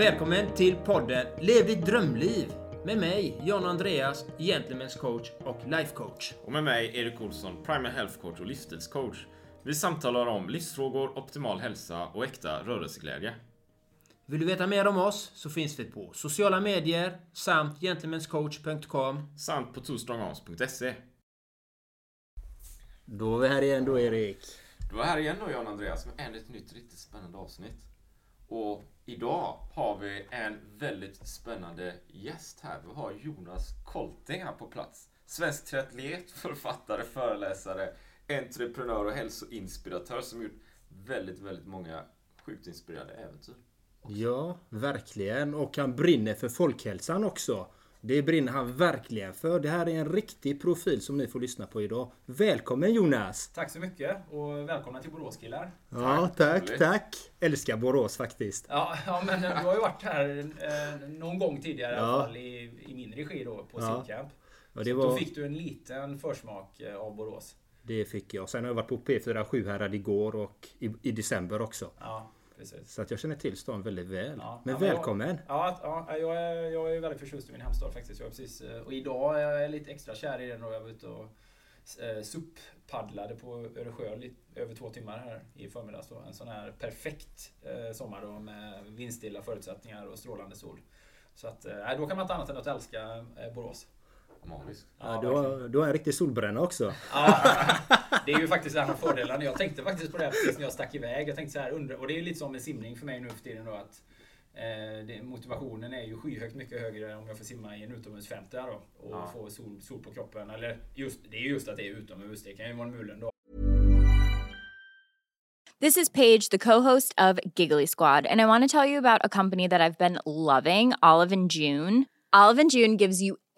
Välkommen till podden Lev ditt drömliv med mig, John Andreas, Gentlemen's coach och life coach. Och med mig, Erik Olsson, Primal Health Coach och livsstilscoach. Vi samtalar om livsfrågor, optimal hälsa och äkta rörelseglädje. Vill du veta mer om oss så finns vi på sociala medier samt gentlemanscoach.com. Samt på twostrongarms.se. Då är vi här igen då Erik. Du är här igen då Jan Andreas med ännu ett nytt riktigt spännande avsnitt. Och idag har vi en väldigt spännande gäst här. Vi har Jonas Kolting här på plats. Svensk triatlet, författare, föreläsare, entreprenör och hälsoinspiratör som gjort väldigt, väldigt många sjukt inspirerande äventyr. Ja, verkligen. Och han brinner för folkhälsan också. Det brinner han verkligen för. Det här är en riktig profil som ni får lyssna på idag. Välkommen Jonas! Tack så mycket och välkomna till Borås killar. Ja, tack, tack! Älskar Borås faktiskt. Ja, ja men du har ju varit här eh, någon gång tidigare Ja. i alla fall i, i min regi då på Ja. Simcamp. Ja, Så det, Då var, fick du en liten försmak eh, av Borås. det fick jag. Sen har jag varit på P4 Sjuhärad igår och i, i december också. Ja, precis. Så att jag känner till stan väldigt väl. Ja, Men ja, men jag- välkommen! Ja, ja jag, är, jag är väldigt förtjust i min hemstad faktiskt. Jag är precis, eh, och idag är jag lite extra kär i den och jag var ute och eh, SUP-paddlade på Öresjö lite, över två timmar här i förmiddags. Då. En sån här perfekt eh, sommar då med vindstilla förutsättningar och strålande sol. Så att, eh, då kan man inte annat än att älska eh, Borås. Magiskt. Ja, du, har, du har en riktig solbränna också. Ja, det är ju faktiskt en av fördelarna. Jag tänkte faktiskt på det här precis när jag stack iväg. Jag tänkte så här, undra, och det är lite som med simning för mig nu för tiden då att eh, det, motivationen är ju skyhögt mycket högre om jag får simma i en utomhus 50 då och Ja. få sol, sol på kroppen. Eller just, det är just att det är utomhus. Det kan ju vara en mulen då. This is Paige, the co-host of Giggly Squad, and I want to tell you about a company that I've been loving, Olive and June. Olive and June gives you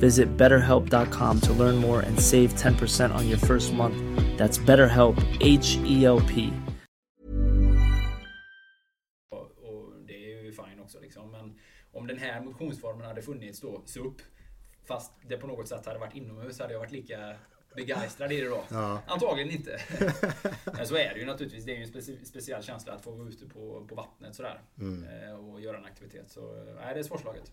Visit betterhelp.com to learn more and save 10% on your first month. That's BetterHelp, H E L P. Och, det är ju fine också liksom. Men om den här motionsformen hade funnits då, SUP, fast det på något sätt hade varit inomhus, hade jag varit lika begeistrad i det då. Ja. Antagligen inte. Men så är det ju naturligtvis. Det är ju en speci speciell känsla att få vara ute på, på vattnet sådär. Eh, och göra en aktivitet. Så eh, nej, det är svårslaget.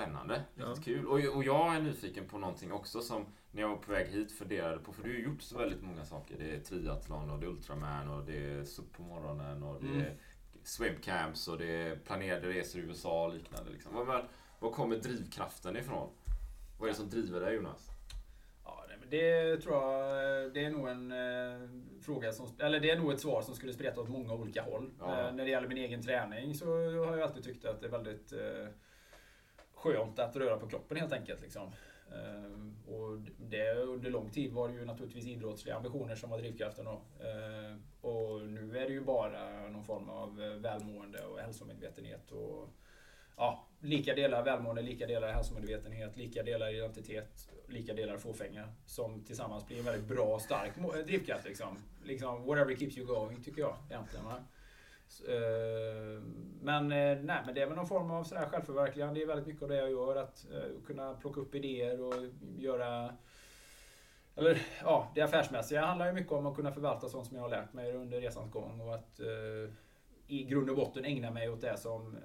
Spännande, riktigt kul. Och, och jag är nyfiken på någonting också som när jag var på väg hit funderade på. För du har gjort så väldigt många saker. Det är triathlon och det är Ultraman och det är SUP på morgonen och det Mm. är swimcamps och det är planerade resor i USA och liknande. Liksom. Vad, vad, vad kommer drivkraften ifrån? Vad är det som driver dig Jonas? Ja, det- tror jag, det är nog en eh, fråga som, eller det är nog ett svar som skulle spreta åt många olika håll. Ja. Eh, när det gäller min egen träning så har jag alltid tyckt att det är väldigt eh, skönt att röra på kroppen helt enkelt. Liksom. Eh, och det, under lång tid var det ju naturligtvis idrottsliga ambitioner som var drivkraften. Då. Eh, och nu är det ju bara någon form av eh, välmående och hälsomedvetenhet och ja, lika delar välmående, lika delar hälsomedvetenhet, lika delar identitet, lika delar fåfänga. Som tillsammans blir en väldigt bra, stark drivkraft. Liksom. liksom whatever keeps you going, tycker jag egentligen. Va? Eh, men, eh, nej, men det är väl någon form av sådär självförverkligande. Det är väldigt mycket av det jag gör. Att eh, kunna plocka upp idéer och göra eller ja, det affärsmässiga handlar ju mycket om att kunna förvalta sånt som jag har lärt mig under resans gång och att i grund och botten ägna mig åt det som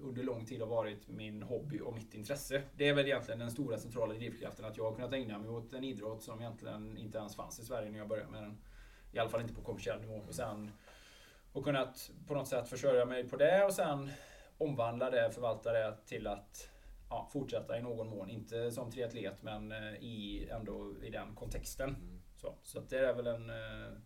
under lång tid har varit min hobby och mitt intresse. Det är väl egentligen den stora centrala drivkraften att jag har kunnat ägna mig åt en idrott som egentligen inte ens fanns i Sverige när jag började med den. I alla fall inte på kommersiell nivå. Och sen och kunnat på något sätt försörja mig på det och sen omvandla det, förvalta det till att ja, fortsätta i någon mån. Inte som triatlet men eh, i, ändå i den kontexten. Mm. Så, så det är väl en... eh,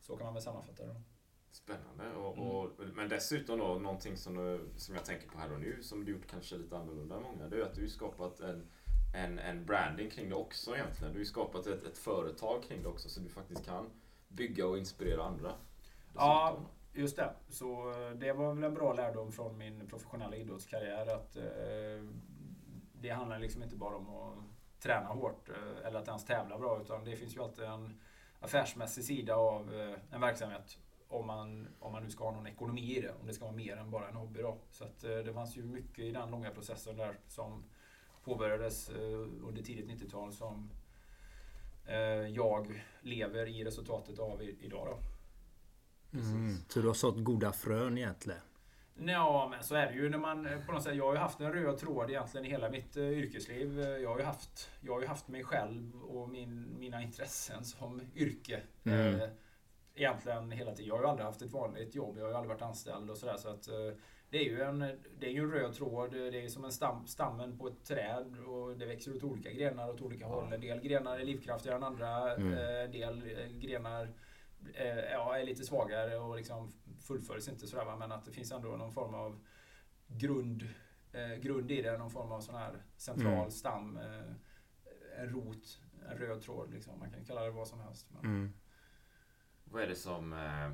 Så kan man väl sammanfatta det. Spännande. Och, och, men dessutom då, någonting som, du, som jag tänker på här och nu, som du gjort kanske lite annorlunda än många, det är att du har skapat en, en, en branding kring det också egentligen. Du har skapat ett, ett företag kring det också, så du faktiskt kan bygga och inspirera andra. Ja, just det. Så eh, det var väl en bra lärdom från min professionella idrottskarriär att eh, det handlar liksom inte bara om att träna hårt eh, eller att ens tävla bra utan det finns ju alltid en affärsmässig sida av en verksamhet om man, om man nu ska ha någon ekonomi i det. Om det ska vara mer än bara en hobby då. Så att det fanns ju mycket i den långa processen där som påbörjades under tidigt 90-tal som jag lever i resultatet av idag då. Mm. Så du har sått goda frön egentligen? Ja, men så är det ju när man eh, på något sätt. Jag har ju haft en röd tråd egentligen i hela mitt eh, yrkesliv. Eh, Jag har ju haft, jag har ju haft mig själv och min, mina intressen som yrke. Mm. Eh, egentligen hela tiden. Jag har ju aldrig haft ett vanligt jobb. Jag har ju aldrig varit anställd och sådär. Så att eh, det är ju en, det är ju en röd tråd. Det är som en stam, stammen på ett träd och det växer åt olika grenar åt olika håll. En del grenar är livskraftigare än andra. Mm. Eh, En del grenar eh, ja, är lite svagare och liksom fullföljs inte sådär va? men att det finns ändå någon form av grund, eh, grund i det. Någon form av sån här central Mm. stam. Eh, en rot, en röd tråd liksom. Man kan kalla det vad som helst. Men, Mm. Vad är det som eh,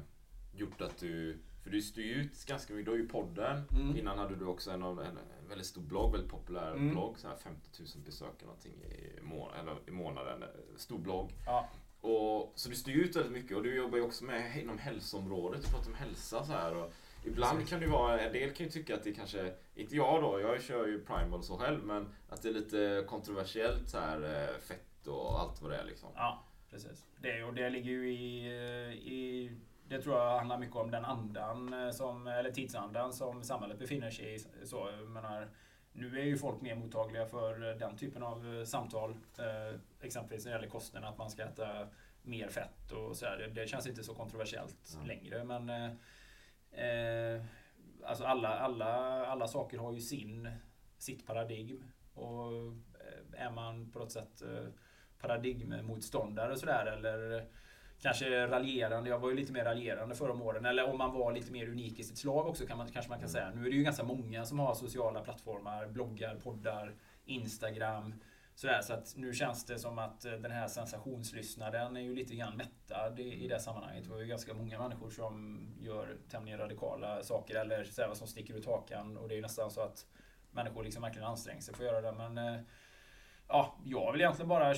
gjort att du... För du styr ut ganska mycket. Du har ju podden. Mm. Innan hade du också en, en, väldigt stor blogg, väldigt populär Mm. blogg. Så här 50 000 besökare någonting i, må, eller i månaden. Stor blogg. ja. Och, så du styr ut väldigt mycket och du jobbar ju också med inom hälsoområdet. Du pratar om hälsa så här. Och ibland kan det vara, en del kan ju tycka att det kanske, inte jag då, jag kör ju primal så själv, men att det är lite kontroversiellt så här eh, fett och allt vad det är liksom. Ja, precis. Det, och det ligger ju i, eh, i... Det tror jag handlar mycket om den andan, eh, som, eller tidsandan som samhället befinner sig i. Så, jag menar, nu är ju folk mer mottagliga för den typen av eh, samtal. Eh, exempelvis när det gäller kosten, att man ska äta mer fett och sådär. Det, känns inte så kontroversiellt Ja. längre. Men eh, eh, alltså alla, alla, alla saker har ju sin, sitt paradigm. Och eh, är man på något sätt eh, paradigmmotståndare och sådär eller kanske raljerande. Jag var ju lite mer raljerande förra om åren. Eller om man var lite mer unik i sitt slag också kan man, kanske man kan säga. Nu är det ju ganska många som har sociala plattformar, bloggar, poddar, Instagram. Sådär, så att nu känns det som att eh, den här sensationslyssnaren är ju lite grann mättad i, i det sammanhanget. Det var ju ganska många människor som gör tämligen radikala saker eller så här, vad som sticker ut hakan. Och det är ju nästan så att människor liksom verkligen anstränger sig för att göra det. Men eh, ja, jag har väl egentligen bara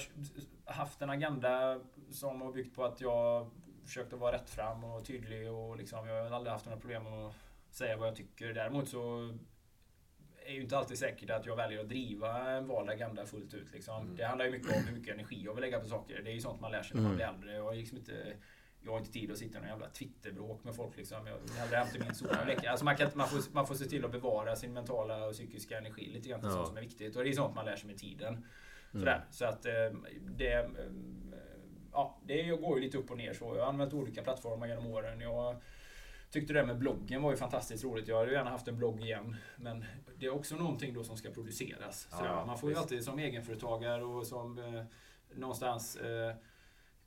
haft en agenda som har byggt på att jag försökt att vara rätt fram och tydlig och liksom, jag har aldrig haft några problem att säga vad jag tycker. Däremot så är ju inte alltid säkert att jag väljer att driva en vald agenda fullt ut. Liksom. Mm. Det handlar ju mycket om hur mycket energi jag vill lägga på saker. Det är ju sånt man lär sig när man blir äldre. Jag har liksom inte jag har inte tid att sitta i någon jävla Twitterbråk med folk. Liksom. Jag vill hellre till min leka. Alltså man, kan, man, får, man får se till att bevara sin mentala och psykiska energi lite grann Ja. sånt som är viktigt. Och det är sånt man lär sig med tiden. Sådär. Så att eh, det... Ja, det går ju lite upp och ner så. Jag har använt olika plattformar genom åren. Jag tyckte det med bloggen var ju fantastiskt roligt. Jag hade gärna haft en blogg igen. Men det är också någonting då som ska produceras. Ja, Sådär. Man får ju visst. alltid som egenföretagare och som eh, någonstans eh,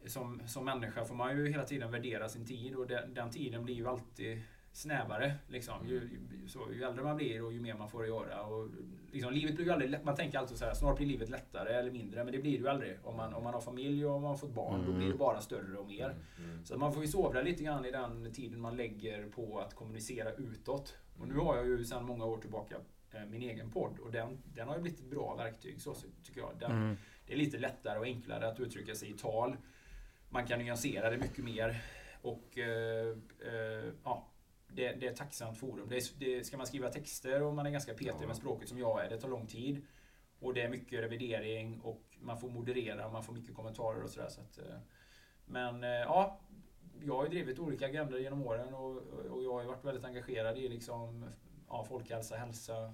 som, som människa får man ju hela tiden värdera sin tid och den, den tiden blir ju alltid snävare. Liksom. Ju, ju, så, ju äldre man blir och ju mer man får att göra. Och, liksom, livet blir ju aldrig lätt. Man tänker alltid så här, snart blir livet lättare eller mindre. Men det blir det ju aldrig. Om man, om man har familj och om man har fått barn, då blir det bara större och mer. Mm. Så man får ju sovra lite grann i den tiden man lägger på att kommunicera utåt. Och nu har jag ju sedan många år tillbaka eh, min egen podd. Och den, den har ju blivit ett bra verktyg så, så tycker jag. Den, Mm. Det är lite lättare och enklare att uttrycka sig i tal. Man kan nyansera det mycket mer. Och eh, eh, ja, det, det är ett tacksamt forum. Det är, det, ska man skriva texter och man är ganska petig Ja. med språket som jag är, det tar lång tid. Och det är mycket revidering och man får moderera, man får mycket kommentarer och sådär. Så att, eh, men eh, ja, jag har ju drivit olika agendor genom åren och, och jag har ju varit väldigt engagerad i liksom, ja, folkhälsa, hälsa,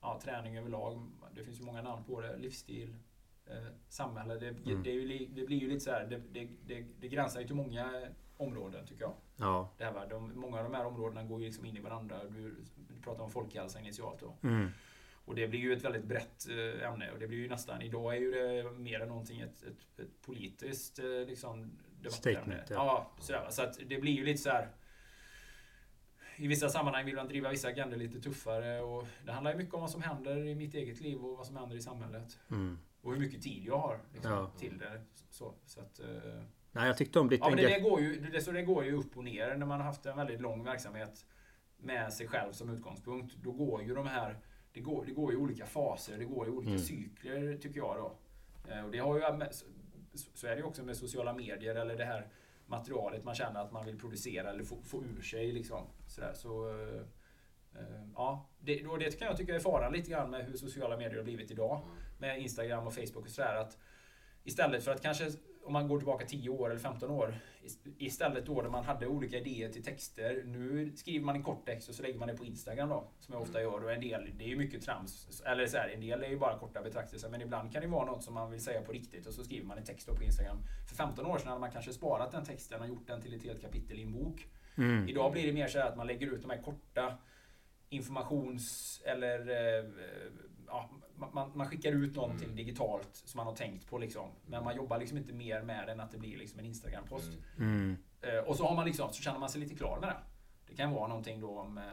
ja, träning överlag. Det finns ju många namn på det. Livsstil, eh, samhälle. Det, Mm. det, ju, det blir ju lite så här, det, det, det, gränsar ju till många områden tycker jag. Ja. Det här, de, många av de här områdena går ju liksom in i varandra. Du, du pratar om folkhälsa initialt då. Mm. Och det blir ju ett väldigt brett eh, ämne och det blir ju nästan, idag är ju det mer än någonting ett, ett, ett politiskt eh, liksom, debattämne. Ja. Ja, sådär, så att det blir ju lite så här. I vissa sammanhang vill man driva vissa agendor lite tuffare och det handlar ju mycket om vad som händer i mitt eget liv och vad som händer i samhället. Mm. Och hur mycket tid jag har liksom, Ja. till det. Så, så att, eh, Nej, jag tyckte om ditt Ja, men det, det, går ju, det, så det går ju upp och ner när man har haft en väldigt lång verksamhet med sig själv som utgångspunkt. Då går ju de här, det går, det går i olika faser, det går i olika Mm. cykler tycker jag då. Eh, Och det har ju, så, så är det ju också med sociala medier eller det här materialet man känner att man vill producera eller få, få ur sig liksom. Sådär, så, eh, ja, det, och det kan jag tycka är faran lite grann med hur sociala medier har blivit idag. Med Instagram och Facebook och sådär. Att istället för att kanske, om man går tillbaka 10 år eller 15 år. ist- Istället då när man hade olika idéer till texter. Nu skriver man en kort text och så lägger man det på Instagram då. Som jag ofta gör. Och en del, det är ju mycket trams. Eller så här, en del är ju bara korta betraktelser. Men ibland kan det vara något som man vill säga på riktigt. Och så skriver man en text då på Instagram. För 15 år sedan hade man kanske sparat den texten och gjort den till ett helt kapitel i en bok. Mm. Idag blir det mer så här att man lägger ut de här korta informations eller eh, ja, man- man, skickar ut någonting Mm. digitalt som man har tänkt på liksom. Men man jobbar liksom inte mer med det än att det blir liksom en Instagram-post. Mm. Eh, och så har man liksom, så känner man sig lite klar med det. Det kan vara någonting då om eh,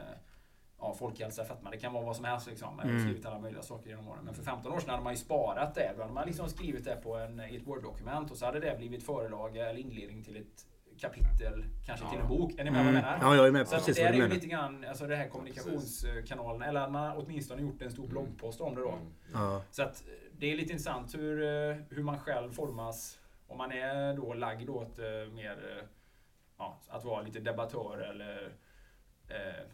ja, folkhälsa, fetma. Det kan vara vad som helst liksom. Jag har Mm. skrivit alla möjliga saker genom åren. Men för 15 år sedan hade man ju sparat det. Då hade man liksom skrivit det på en, i ett Word-dokument och så hade det blivit förelaga eller inledning till ett kapitel, kanske till en bok. Är ni med vad Mm. jag menar? Ja, jag är med Så precis det vad är du ju menar. lite grann, alltså det här kommunikationskanalen, eller att man åtminstone gjort en stor bloggpost om det då. Mm. Ja. Så att eh, det är lite intressant hur, eh, hur man själv formas. Om man är då lagd åt eh, mer ja, att vara lite debattör eller eh,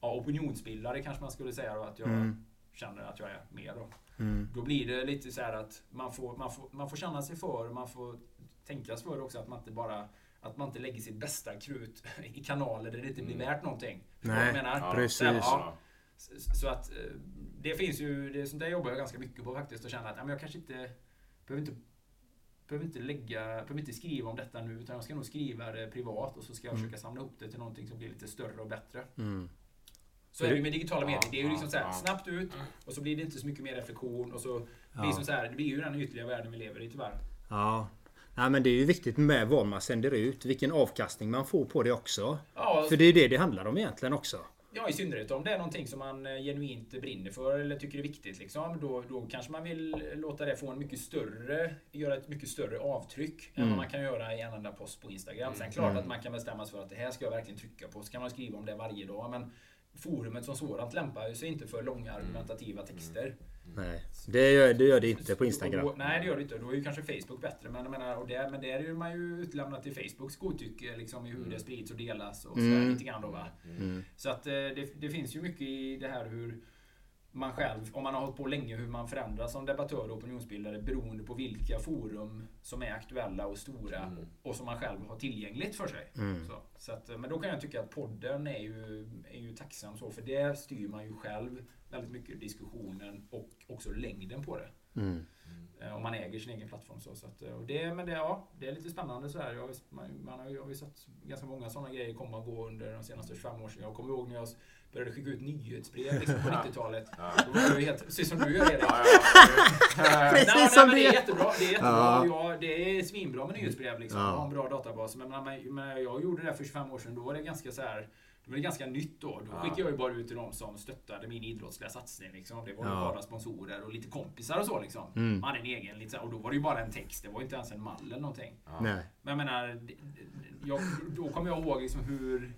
ja, opinionsbildare kanske man skulle säga då, att jag Mm. känner att jag är mer då. Mm. Då blir det lite så här att man får, man får, man får känna sig för, man får tänkas för också att man inte bara att man inte lägger sitt bästa krut i kanaler där det inte blir Mm. värt någonting. Nej, menar? Ja, precis. Så här, ja, så, att eh, det finns ju, det, sånt där jobbar jag ganska mycket på faktiskt och känna att ja, men jag kanske inte behöver inte Behöver inte lägga, behöver inte skriva om detta nu utan jag ska nog skriva det privat och så ska jag Mm. försöka samla ihop det till någonting som blir lite större och bättre. Mm. Så är det ju med digitala medier. Det är ju liksom så här, ja. snabbt ut och så blir det inte så mycket mer reflektion och så blir det, som så här, det blir ju den ytliga världen vi lever i tyvärr. Ja. Nej, men det är ju viktigt med vad man sänder ut. Vilken avkastning man får på det också. Ja, För det är det det handlar om egentligen också. Ja, i synnerhet om det är någonting som man eh, genuint brinner för eller tycker är viktigt. Liksom, då, då kanske man vill låta det få en mycket större, göra ett mycket större avtryck än Mm. vad man kan göra i en enda post på Instagram. Sen klart att man kan bestämma sig för att det här ska jag verkligen trycka på. Så kan man skriva om det varje dag. Men forumet som sådant lämpar sig inte för långa argumentativa texter. Nej, det gör det, gör det inte på Instagram. Då, nej, det gör det inte. Då är ju kanske Facebook bättre. Men, menar, och det, men där är ju man ju utlämnad till Facebooks godtycke liksom, i hur det sprids och delas och sådär Mm. lite grann då va. Mm. Så att eh, det, det finns ju mycket i det här hur man själv, om man har hållit på länge, hur man förändras som debattör och opinionsbildare beroende på vilka forum som är aktuella och stora Mm. och som man själv har tillgängligt för sig. Mm. Så, så att, men då kan jag tycka att podden är ju, är ju tacksam så, för det styr man ju själv väldigt mycket diskussionen och också längden på det. Mm. Eh, Om man äger sin egen plattform. Så, så att, eh, och det, men det, ja, det är lite spännande så här. Jag, man, man har ju har ju sett ganska många sådana grejer komma och gå under de senaste 25 åren. Jag kommer ihåg när jag började skicka ut nyhetsbrev liksom, på 90-talet. Då var det helt, precis som du gör Erik. Ja, ja, ja. Precis nej, som nej, men det är jättebra. Det är, jättebra. Ja. Ja. det är svinbra med nyhetsbrev. Liksom. Ja. Ja. Ha en bra databas. Men, men, men jag gjorde det för 25 år sedan. Då var det ganska så här det var ganska nytt då. Då Ja. skickade jag ju bara ut till de som stöttade min idrottsliga satsning. Liksom. Det var ju Ja. bara sponsorer och lite kompisar och så. Liksom. Mm. Man hade en egen, här, och då var det ju bara en text. Det var ju inte ens en mall eller någonting. Nej. Men jag menar, jag, då kommer jag ihåg liksom hur,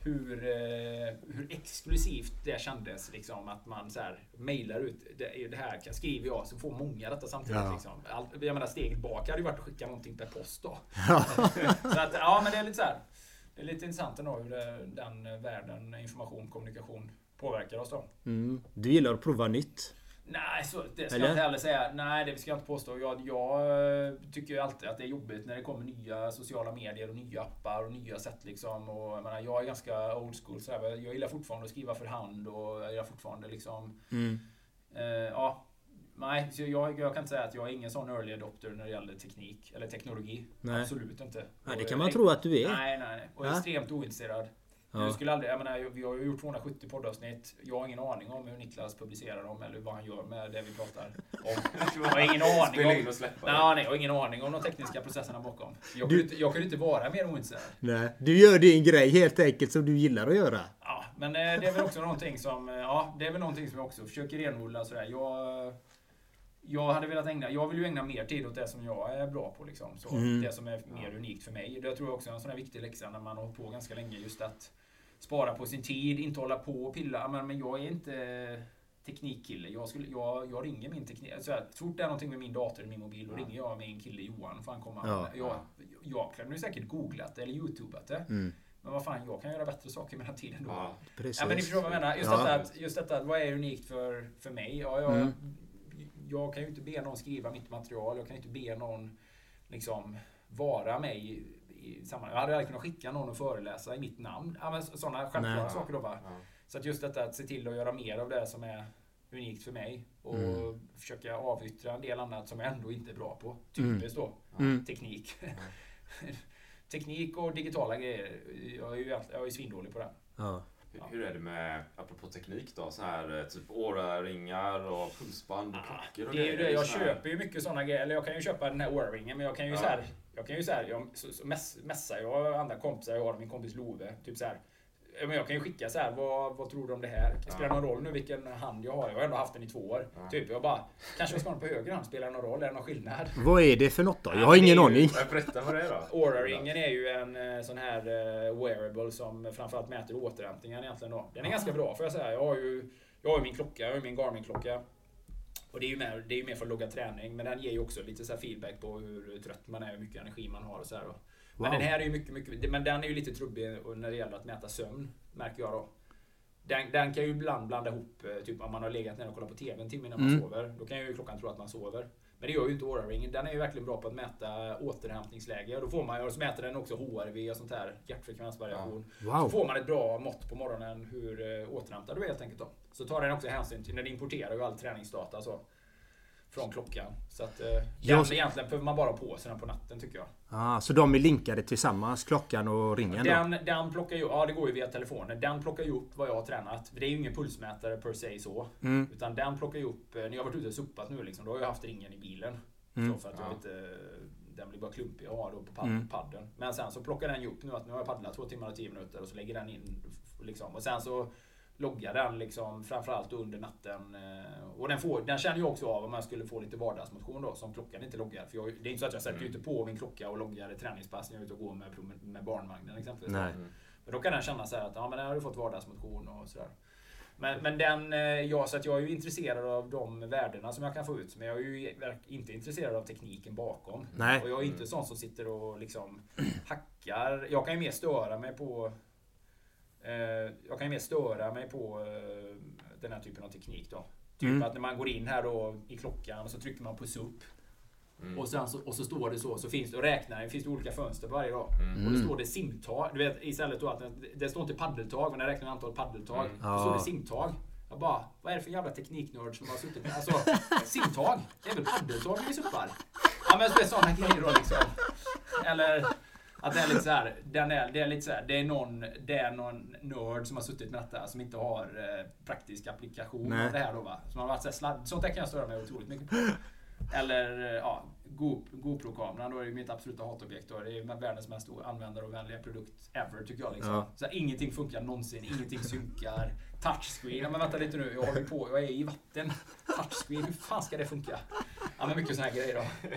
hur, eh, hur exklusivt det kändes. Liksom, att man så här, mejlar ut det, det här kan- skriver jag så får många detta samtidigt. Ja. Liksom. Allt, jag menar steget bak hade ju varit att skicka någonting per post då. så att, ja men det är lite så här. Det är lite intressant ändå hur det, den världen, information, kommunikation påverkar oss då. Mm. Du gillar att prova nytt. Nej, så det ska Eller? jag inte heller säga. Nej, det ska jag inte påstå. Jag, jag eh, tycker ju alltid att det är jobbigt när det kommer nya sociala medier och nya appar och nya sätt liksom. Och jag, menar, jag är ganska old school. Så här. Jag gillar fortfarande att skriva för hand och jag gillar fortfarande liksom... Mm. Eh, ja. Nej, så jag, jag kan inte säga att jag är ingen sån early adopter när det gäller teknik eller teknologi. Nej. Absolut inte. Nej, det kan man tro att du är. Nej, nej, nej. Och Ja. extremt ointresserad. Ja. Du skulle aldrig, jag menar, vi har ju gjort 270 poddavsnitt. Jag har ingen aning om hur Niklas publicerar dem eller vad han gör med det vi pratar om. Jag har ingen aning in om... och släppa det. Nej, nej, jag har ingen aning om de tekniska processerna bakom. Jag kunde, inte, jag kunde inte vara mer ointresserad. Nej. Du gör din grej helt enkelt som du gillar att göra. Ja, men eh, det är väl också någonting som, eh, ja, det är väl någonting som jag också försöker renodla sådär. Jag, jag hade velat ägna, jag vill ju ägna mer tid åt det som jag är bra på liksom. Så Mm. Det som är mer unikt för mig. Det tror jag också är en sån här viktig läxa när man har hållit på ganska länge. Just att spara på sin tid, inte hålla på och pilla. Men, men jag är inte teknikkille. Jag, skulle, jag, jag ringer min teknik... Så här, fort det är någonting med min dator eller min mobil, då ringer jag min kille Johan. Får han komma. Ja. Jag, jag ju säkert googlat det eller youtubat det. Mm. Men vad fan, jag kan göra bättre saker med den tiden då. Ja. Precis. Ja, men ni förstår vad jag menar. Just, Ja. detta, att, just detta vad är unikt för, för mig? Ja, jag, Mm. Jag kan ju inte be någon skriva mitt material. Jag kan ju inte be någon liksom vara mig i, i sammanhang. Jag hade aldrig kunnat skicka någon att föreläsa i mitt namn. Ja, sådana självklara Nej. saker då va. Ja. Så att just detta att se till att göra mer av det som är unikt för mig och Mm. försöka avyttra en del annat som jag ändå inte är bra på. Mm. Typiskt då. Mm. Teknik. Teknik och digitala grejer. Jag är ju, jag är ju svindålig på det. Ja. Hur, hur är det med, apropå teknik då, så här eh, typ Aura-ringar och pulsband och klockor och Det är ju det, jag köper ju mycket sådana grejer. Eller jag kan ju köpa den här Oura-ringen men jag kan ju Ja. så här, Jag kan ju så här, jag, så, så mess, messar jag andra kompisar, jag har min kompis Love. Typ så här. Ja, Men jag kan ju skicka så här, vad, vad tror du om det här? Spelar det någon roll nu vilken hand jag har? Jag har ändå haft den i två år. Ja. Typ, jag bara, kanske jag ska ha den på höger hand, spelar det någon roll? Är det någon skillnad? Vad är det för något då? Jag Ja, har ingen aning. Ja, Berätta vad det är då. Aura-ringen är ju en eh, sån här eh, wearable som framförallt mäter återhämtningen egentligen då. Den är ganska bra får jag säga. Jag har ju, jag har ju min klocka, jag har ju min Garmin-klocka. Och det är ju mer, det är ju mer för att logga träning, men den ger ju också lite så här feedback på hur trött man är, hur mycket energi man har och så här då. Men den här är ju mycket, mycket, men den är ju lite trubbig när det gäller att mäta sömn, märker jag då. Den, den kan ju ibland blanda ihop, eh, typ om man har legat ner och kollat på TV en timme innan man Mm. sover. Då kan ju klockan tro att man sover. Men det gör ju inte Oura Ring. Den är ju verkligen bra på att mäta återhämtningsläge. Och då får man, och så mäter den också HRV och sånt här, hjärtfrekvensvariation. Så Wow. får man ett bra mått på morgonen hur eh, återhämtad du är helt enkelt då. Så tar den också hänsyn till, när det importerar ju all träningsdata så. Från klockan. Så att eh, Jag- den, egentligen behöver man bara på sig den på natten tycker jag. Ah, så de är linkade tillsammans, klockan och ringen då? Den, den plockar ju, ja det går ju via telefonen. Den plockar ju upp vad jag har tränat. Det är ju ingen pulsmätare per se så. Mm. Utan den plockar ju upp, eh, när jag har varit ute och suppat nu liksom, då har jag haft ringen i bilen. Mm. Så för att jag Ja. inte, den blir bara klumpig att ha då på pad, Mm. padden. Men sen så plockar den ju upp nu att nu har jag paddlat två timmar och tio minuter och så lägger den in liksom. Och sen så loggar den liksom framförallt under natten. eh, Och den, får, den känner ju också av om jag skulle få lite vardagsmotion då som klockan inte loggar. För jag, det är inte så att jag sätter Mm. inte på min klocka och loggar ett träningspass när jag är ute och går med, med barnvagnen exempelvis. Nej. Mm. Men då kan den känna så här att ja, men här har du fått vardagsmotion och sådär. Men, men den, eh, ja, så att jag är ju intresserad av de värdena som jag kan få ut. Men jag är ju inte intresserad av tekniken bakom. Nej. Och jag är inte sån som sitter och liksom hackar. Jag kan ju mer störa mig på Jag kan ju mer störa mig på eh, den här typen av teknik då. Typ Mm. att när man går in här då i klockan och så trycker man på SUP. Mm. Och, sen så, och så står det så, så finns det och räknar, det finns det olika fönster på varje dag. Mm. Och då står det simtag. Du vet istället då att det, det står inte paddeltag, men den räknar antal paddeltag. Mm. Då står Ja. det simtag. Jag bara, vad är det för jävla tekniknörd som har suttit med? Alltså, simtag? Det är väl paddeltag vi suppar? Ja men det är sådana grejer då liksom. Eller att det är lite så här, den är, det är lite så här, det är någon, det är någon nörd som har suttit med detta som inte har eh, praktisk applikation Nej. av det här då va. Som har varit så här sladd, sånt där kan jag störa mig otroligt mycket på. Eller eh, ja, Go- GoPro-kameran då är ju mitt absoluta hatobjekt. Då. Det är världens mest användarovänliga produkt ever tycker jag. Liksom. Ja. Så här, ingenting funkar någonsin, ingenting synkar. Touchscreen, ja, men vänta lite nu, jag håller på, jag är i vatten. Touchscreen, hur fan ska det funka? Ja men mycket såna här grejer då.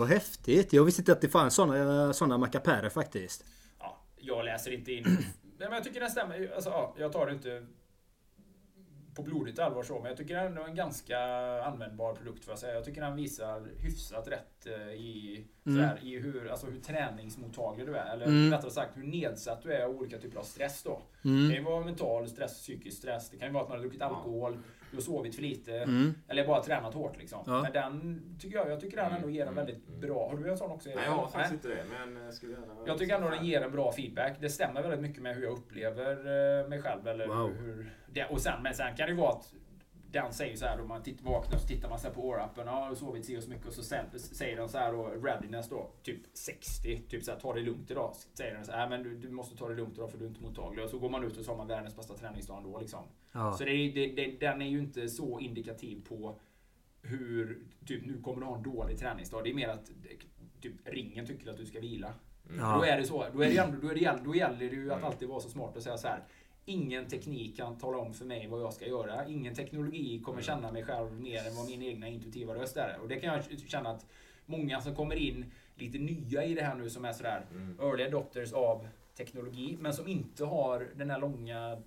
Vad häftigt! Jag visste inte att det fanns såna, såna mackapärer faktiskt. Ja, jag läser inte in Nej, men jag tycker den stämmer. Alltså, ja, jag tar det inte på blodigt allvar så, men jag tycker ändå en ganska användbar produkt för att säga. Jag tycker den visar hyfsat rätt eh, i, sådär, i hur, alltså, hur träningsmottaglig du är. Eller Mm. rättare sagt hur nedsatt du är av olika typer av stress då. Det Mm. kan ju vara mental stress, psykisk stress. Det kan ju vara att man har druckit alkohol, du har sovit för lite. Mm. Eller bara tränat hårt liksom. Ja. Men den tycker jag, jag tycker den ändå ger en Mm, väldigt mm. bra. Har du en sån också? Nej, jag har faktiskt inte det, men jag skulle gärna... Jag tycker ändå den ger en bra feedback. Det stämmer väldigt mycket med hur jag upplever eh, mig själv. Eller Wow. hur, det, och sen, men sen kan det ju vara att den säger så här då man tittar, vaknar så tittar man så här på Aurappen. Ja, har sovit si och så mycket. Och så sen, säger den så här då, readiness då, typ 60. Typ så här, ta det lugnt idag. Säger den så här, "Nej, men du, du måste ta det lugnt idag för du är inte mottaglig. Och så går man ut och så har man världens bästa träningsdag ändå liksom. Ja. Så det, det, det, den är ju inte så indikativ på hur, typ nu kommer du ha en dålig träningsdag. Det är mer att typ, ringen tycker att du ska vila. Ja. Då är det så. Då, är det ändå, då, är det, då gäller det ju att alltid vara så smart och säga så här. Ingen teknik kan tala om för mig vad jag ska göra. Ingen teknologi kommer känna mig själv mer än vad min egna intuitiva röst är. Och det kan jag känna att många som kommer in lite nya i det här nu som är sådär early adopters av teknologi men som inte har den här långa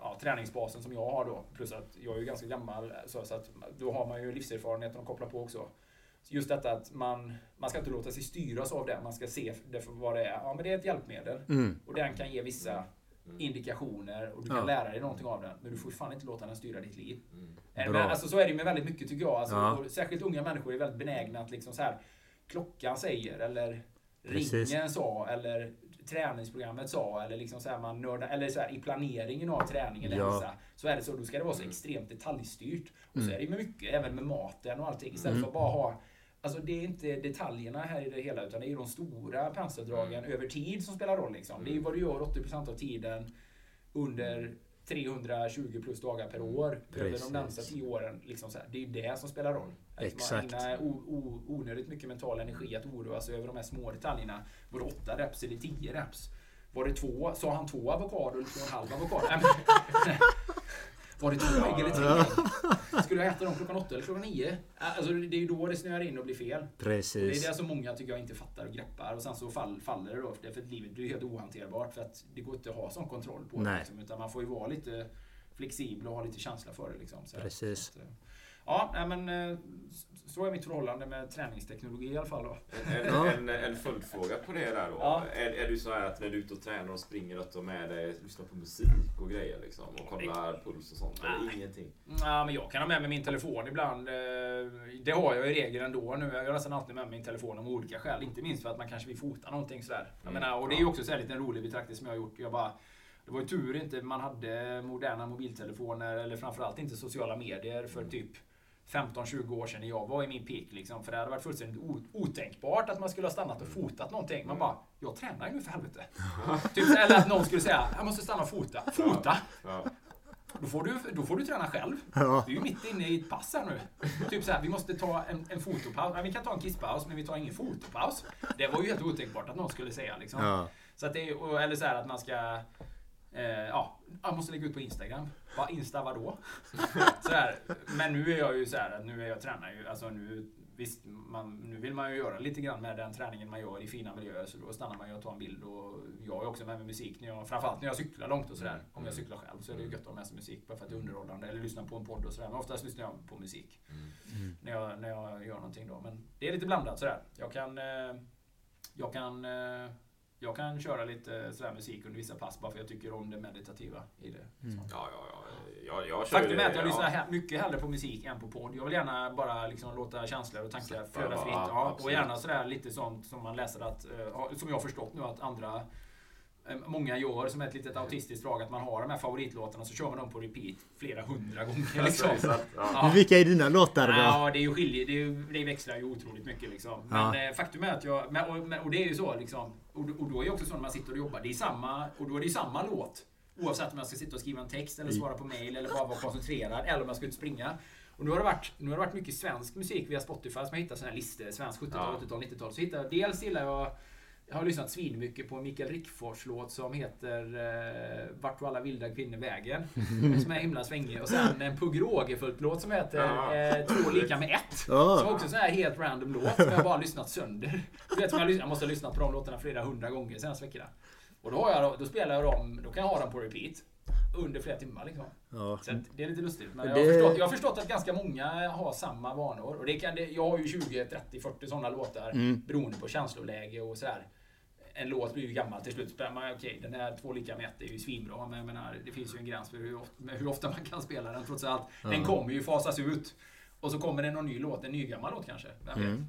ja, träningsbasen som jag har då. Plus att jag är ju ganska gammal så, så att då har man ju livserfarenheten att koppla på också. Så Just detta att man, man ska inte låta sig styras av det. Man ska se det för vad det är. Ja, men det är ett hjälpmedel. Mm. Och den kan ge vissa indikationer och du kan Ja. lära dig någonting av den. Men du får fan inte låta den styra ditt liv. Bra. Men, alltså, så är det ju med väldigt mycket tycker jag. Alltså, Ja. och särskilt unga människor är väldigt benägna att liksom så här, klockan säger eller Precis. ringen sa eller träningsprogrammet sa eller liksom så här man nördar, eller så här, i planeringen av träning eller Ja. hälsa så är det så, då ska det vara så extremt detaljstyrt. Och så är det med mycket, även med maten och allting. Istället Mm. för att bara ha Alltså det är inte detaljerna här i det hela utan det är de stora penseldragen över tid som spelar roll. Liksom. Det är ju vad du gör 80% av tiden under 320 plus dagar per år. Över de närmsta 10 åren. Liksom. Det är det som spelar roll. Att Exakt. Man ägnar onödigt mycket mental energi att oroa sig över de här små detaljerna. Var det 8 reps eller 10 reps? Var det två? Sa han två avokado eller två och en halv avokado? Var det två ägg eller tre ägg? Skulle jag äta dem klockan åtta eller klockan nio? Alltså det är ju då det snöar in och blir fel. Det är Precis. det som många tycker jag inte fattar och greppar och sen så fall, faller det då. För att livet blir helt ohanterbart för att det går inte att ha sån kontroll på det. Nej. Liksom, utan man får ju vara lite flexibel och ha lite känsla för det. Liksom, så. Precis. Så att, eh, Ja, men eh, så är mitt förhållande med träningsteknologi i alla fall då. En, Ja. en, en följdfråga på det där då. Ja. Är, är du så här att när du är ute och tränar och springer att du har med dig, lyssnar på musik och grejer liksom? Och kollar puls och sånt? Eller Nej. ingenting? Ja, men jag kan ha med mig min telefon ibland. Eh, Det har jag i regel ändå nu. Jag har nästan alltid med mig min telefon av olika skäl. Inte minst för att man kanske vill fota någonting sådär. Jag Mm, menar, och det är ju också så här lite en rolig betraktelse som jag har gjort. Jag bara, det var ju tur inte man hade moderna mobiltelefoner eller framförallt inte sociala medier för typ 15-20 år sedan när jag var i min peak. Liksom, för det hade varit fullständigt otänkbart att man skulle ha stannat och fotat någonting. Man bara, jag tränar ju nu för helvete. typ, eller att någon skulle säga, jag måste stanna och fota. Fota! Ja. Då får, du, då får du träna själv. Ja. Du är ju mitt inne i ett pass här nu. Typ så här, vi måste ta en, en fotopaus. Nej, vi kan ta en kisspaus, men vi tar ingen fotopaus. Det var ju helt otänkbart att någon skulle säga. Liksom. Ja. Så att det eller så här att man ska... Eh, ja, jag måste lägga ut på Instagram. Va, Insta vadå? Så här, men nu är jag ju så här att nu är jag tränar ju, alltså nu Visst, man, nu vill man ju göra lite grann med den träningen man gör i fina miljöer så då stannar man ju och tar en bild och jag ju också med mig musik när jag, framförallt när jag cyklar långt och sådär. Om jag cyklar själv så är det ju gött att ha med sig musik bara för att det är underhållande eller lyssna på en podd och sådär. Men oftast lyssnar jag på musik när, jag, när jag gör någonting då. Men det är lite blandat sådär. Jag kan, eh, jag kan, eh, jag kan köra lite sådär musik under vissa pass bara för jag tycker om det meditativa i det. Så. Ja, ja, ja. Jag, jag Faktum är att jag lyssnar ja. mycket hellre på musik än på podd. Jag vill gärna bara liksom låta känslor och tankar flöda fritt. Ja, och gärna sådär lite sånt som man läser att, eh, som jag har förstått nu att andra Många gör som ett litet autistiskt drag att man har de här favoritlåtarna så kör man dem på repeat flera hundra gånger. Liksom. Så att, ja. Ja. Vilka är dina låtar då? Ja, det är ju skilje, det, är ju, det växlar ju otroligt mycket liksom. Men Ja. eh, faktum är att jag, och, och det är ju så liksom. Och, och då är det också så när man sitter och jobbar, det är samma, och då är det ju samma låt. Oavsett om jag ska sitta och skriva en text eller svara på mail eller bara vara koncentrerad eller om jag ska ut och springa. Och nu har det varit, nu har det varit mycket svensk musik via Spotify som jag hittat sådana här listor. Svensk 70-tal, Ja. 80-tal, 90-tal. Så hittar jag, dels gillar jag jag har lyssnat svinmycket på Mikael Rickfors låt som heter eh, Vart tog alla vilda kvinnor vägen? som är himla svängig. Och sen en Pugh Rogefeldt-låt som heter eh, Två lika med ett. Som också är en sån här helt random låt som jag bara har lyssnat sönder. Du vet, jag, jag måste ha lyssnat på de låtarna flera hundra gånger de senaste veckorna. Och då, har jag, då spelar jag dem, då kan jag ha dem på repeat. Under flera timmar liksom. Ja. Så det är lite lustigt. Men Det- jag, har förstått, jag har förstått att ganska många har samma vanor. Och det kan, jag har ju 20, 30, 40 sådana låtar. Mm. Beroende på känsloläge och sådär. En låt blir ju gammal till slut. Spelar man, okej, den här två lika med ett är ju svinbra. Men jag menar, det finns ju en gräns för hur ofta, med hur ofta man kan spela den trots allt. Den kommer ju fasas ut. Och så kommer det någon ny låt, en nygammal låt kanske. Vem vet? Mm.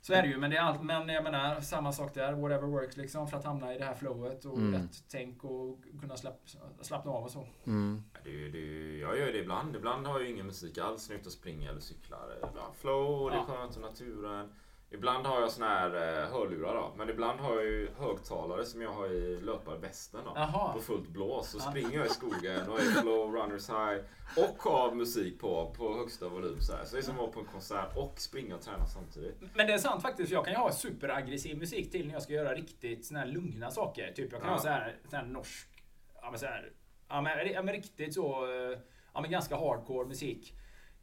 Så är det ju, men, det är allt, men jag menar samma sak där. Whatever works liksom för att hamna i det här flowet och Mm. rätt tänk och kunna slapp, slappna av och så. Mm. Ja, Det, ju- det, ju- jag gör det ibland. Ibland har jag ingen musik alls när jag är ute och springer eller cyklar. Ibland flow och det är Ja. skönt och naturen. Ibland har jag såna här eh, hörlurar då. Men ibland har jag ju högtalare som jag har i löparvästen då. Jaha. På fullt blås. Så springer jag i skogen och är flow, runners high. Och har musik på, på högsta volym så här. Så det är som att vara på en konsert och springa och träna samtidigt. Men det är sant faktiskt, för jag kan ju ha superaggressiv musik till när jag ska göra riktigt såna här lugna saker. Typ jag kan Ja. ha så här, så här norsk, ja men så här, ja men, ja men riktigt så, eh, ja men ganska hardcore musik.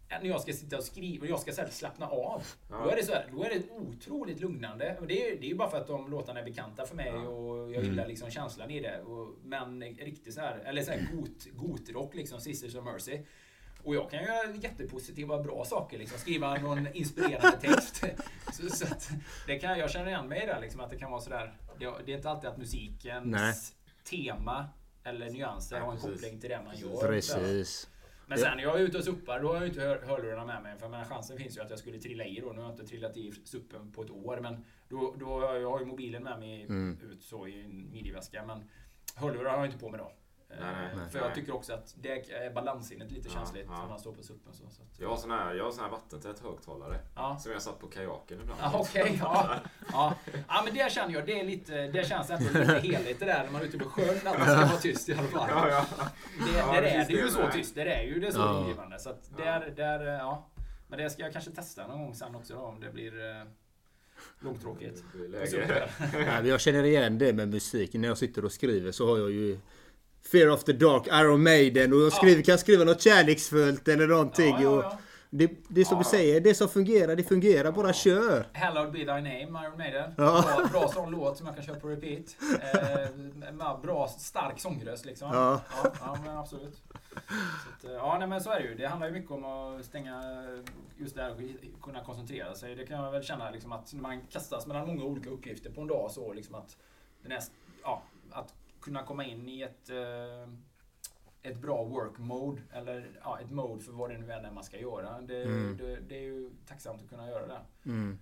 Ja, När jag ska sitta och skriva och jag ska så slappna av. Ja. Då är det så här, då är det otroligt lugnande. Och det är det är bara för att de låtarna är bekanta för mig Ja. och jag gillar liksom känslan i det. Och, men riktigt så här, eller så här got, gotrock liksom, Sisters of Mercy. Och jag kan göra jättepositiva, bra saker. Liksom. Skriva någon inspirerande text. Så, så det kan, jag känner igen mig i det. Liksom, att det kan vara sådär. Det, det är inte alltid att musikens Nej. tema eller nyanser Nej, har en koppling till det man gör. Precis. Men sen när jag är ute och suppar, då har jag inte hör, hörlurarna med mig. För men chansen finns ju att jag skulle trilla i då. Nu har jag inte trillat i suppen på ett år. Men då, då har jag, jag har ju mobilen med mig Mm. ut så i en midjeväska. Men hörlurar har jag inte på mig då. Eh, Nej, nej, nej. för jag Nej. tycker också att det är balanssinnet lite Ja, känsligt ja. när man står på suppen. Så, så att, Jag har sån här, jag har sån här vattentät högtalare. ja. Som jag satt på kajaken ibland. Ja, Okej, ja. ja. Ja, men det känner jag. Det, är lite, det känns ändå lite heligt det där när man är ute på sjön. Att man ska vara tyst i alla fall. Ja, ja. Det, Ja, där det är det ju så tyst. Det är ju det så Ja. rogivande. Så att där, där, ja. Men det ska jag kanske testa någon gång sen också då, om det blir eh, långtråkigt. Det jag känner igen det med musik. När jag sitter och skriver så har jag ju Fear of the Dark, Iron Maiden och jag skriver, kan skriva något kärleksfullt eller någonting. Och det, det är som Ja. du säger, det som fungerar, det fungerar. Bara kör! Hallowed be thy name, Iron Maiden. Ja. Bra, bra sån låt som jag kan köra på repeat. Eh, bra, stark sångröst liksom. Ja. ja, ja men absolut. Att, eh, ja, nej, men så är det ju. Det handlar ju mycket om att stänga just det här och kunna koncentrera sig. Det kan jag väl känna liksom att när man kastas mellan många olika uppgifter på en dag så liksom att den är, ja, att kunna komma in i ett eh, ett bra work mode eller ja, ett mode för vad det nu än är man ska göra. Det, Mm. det, det är ju tacksamt att kunna göra det. Mm.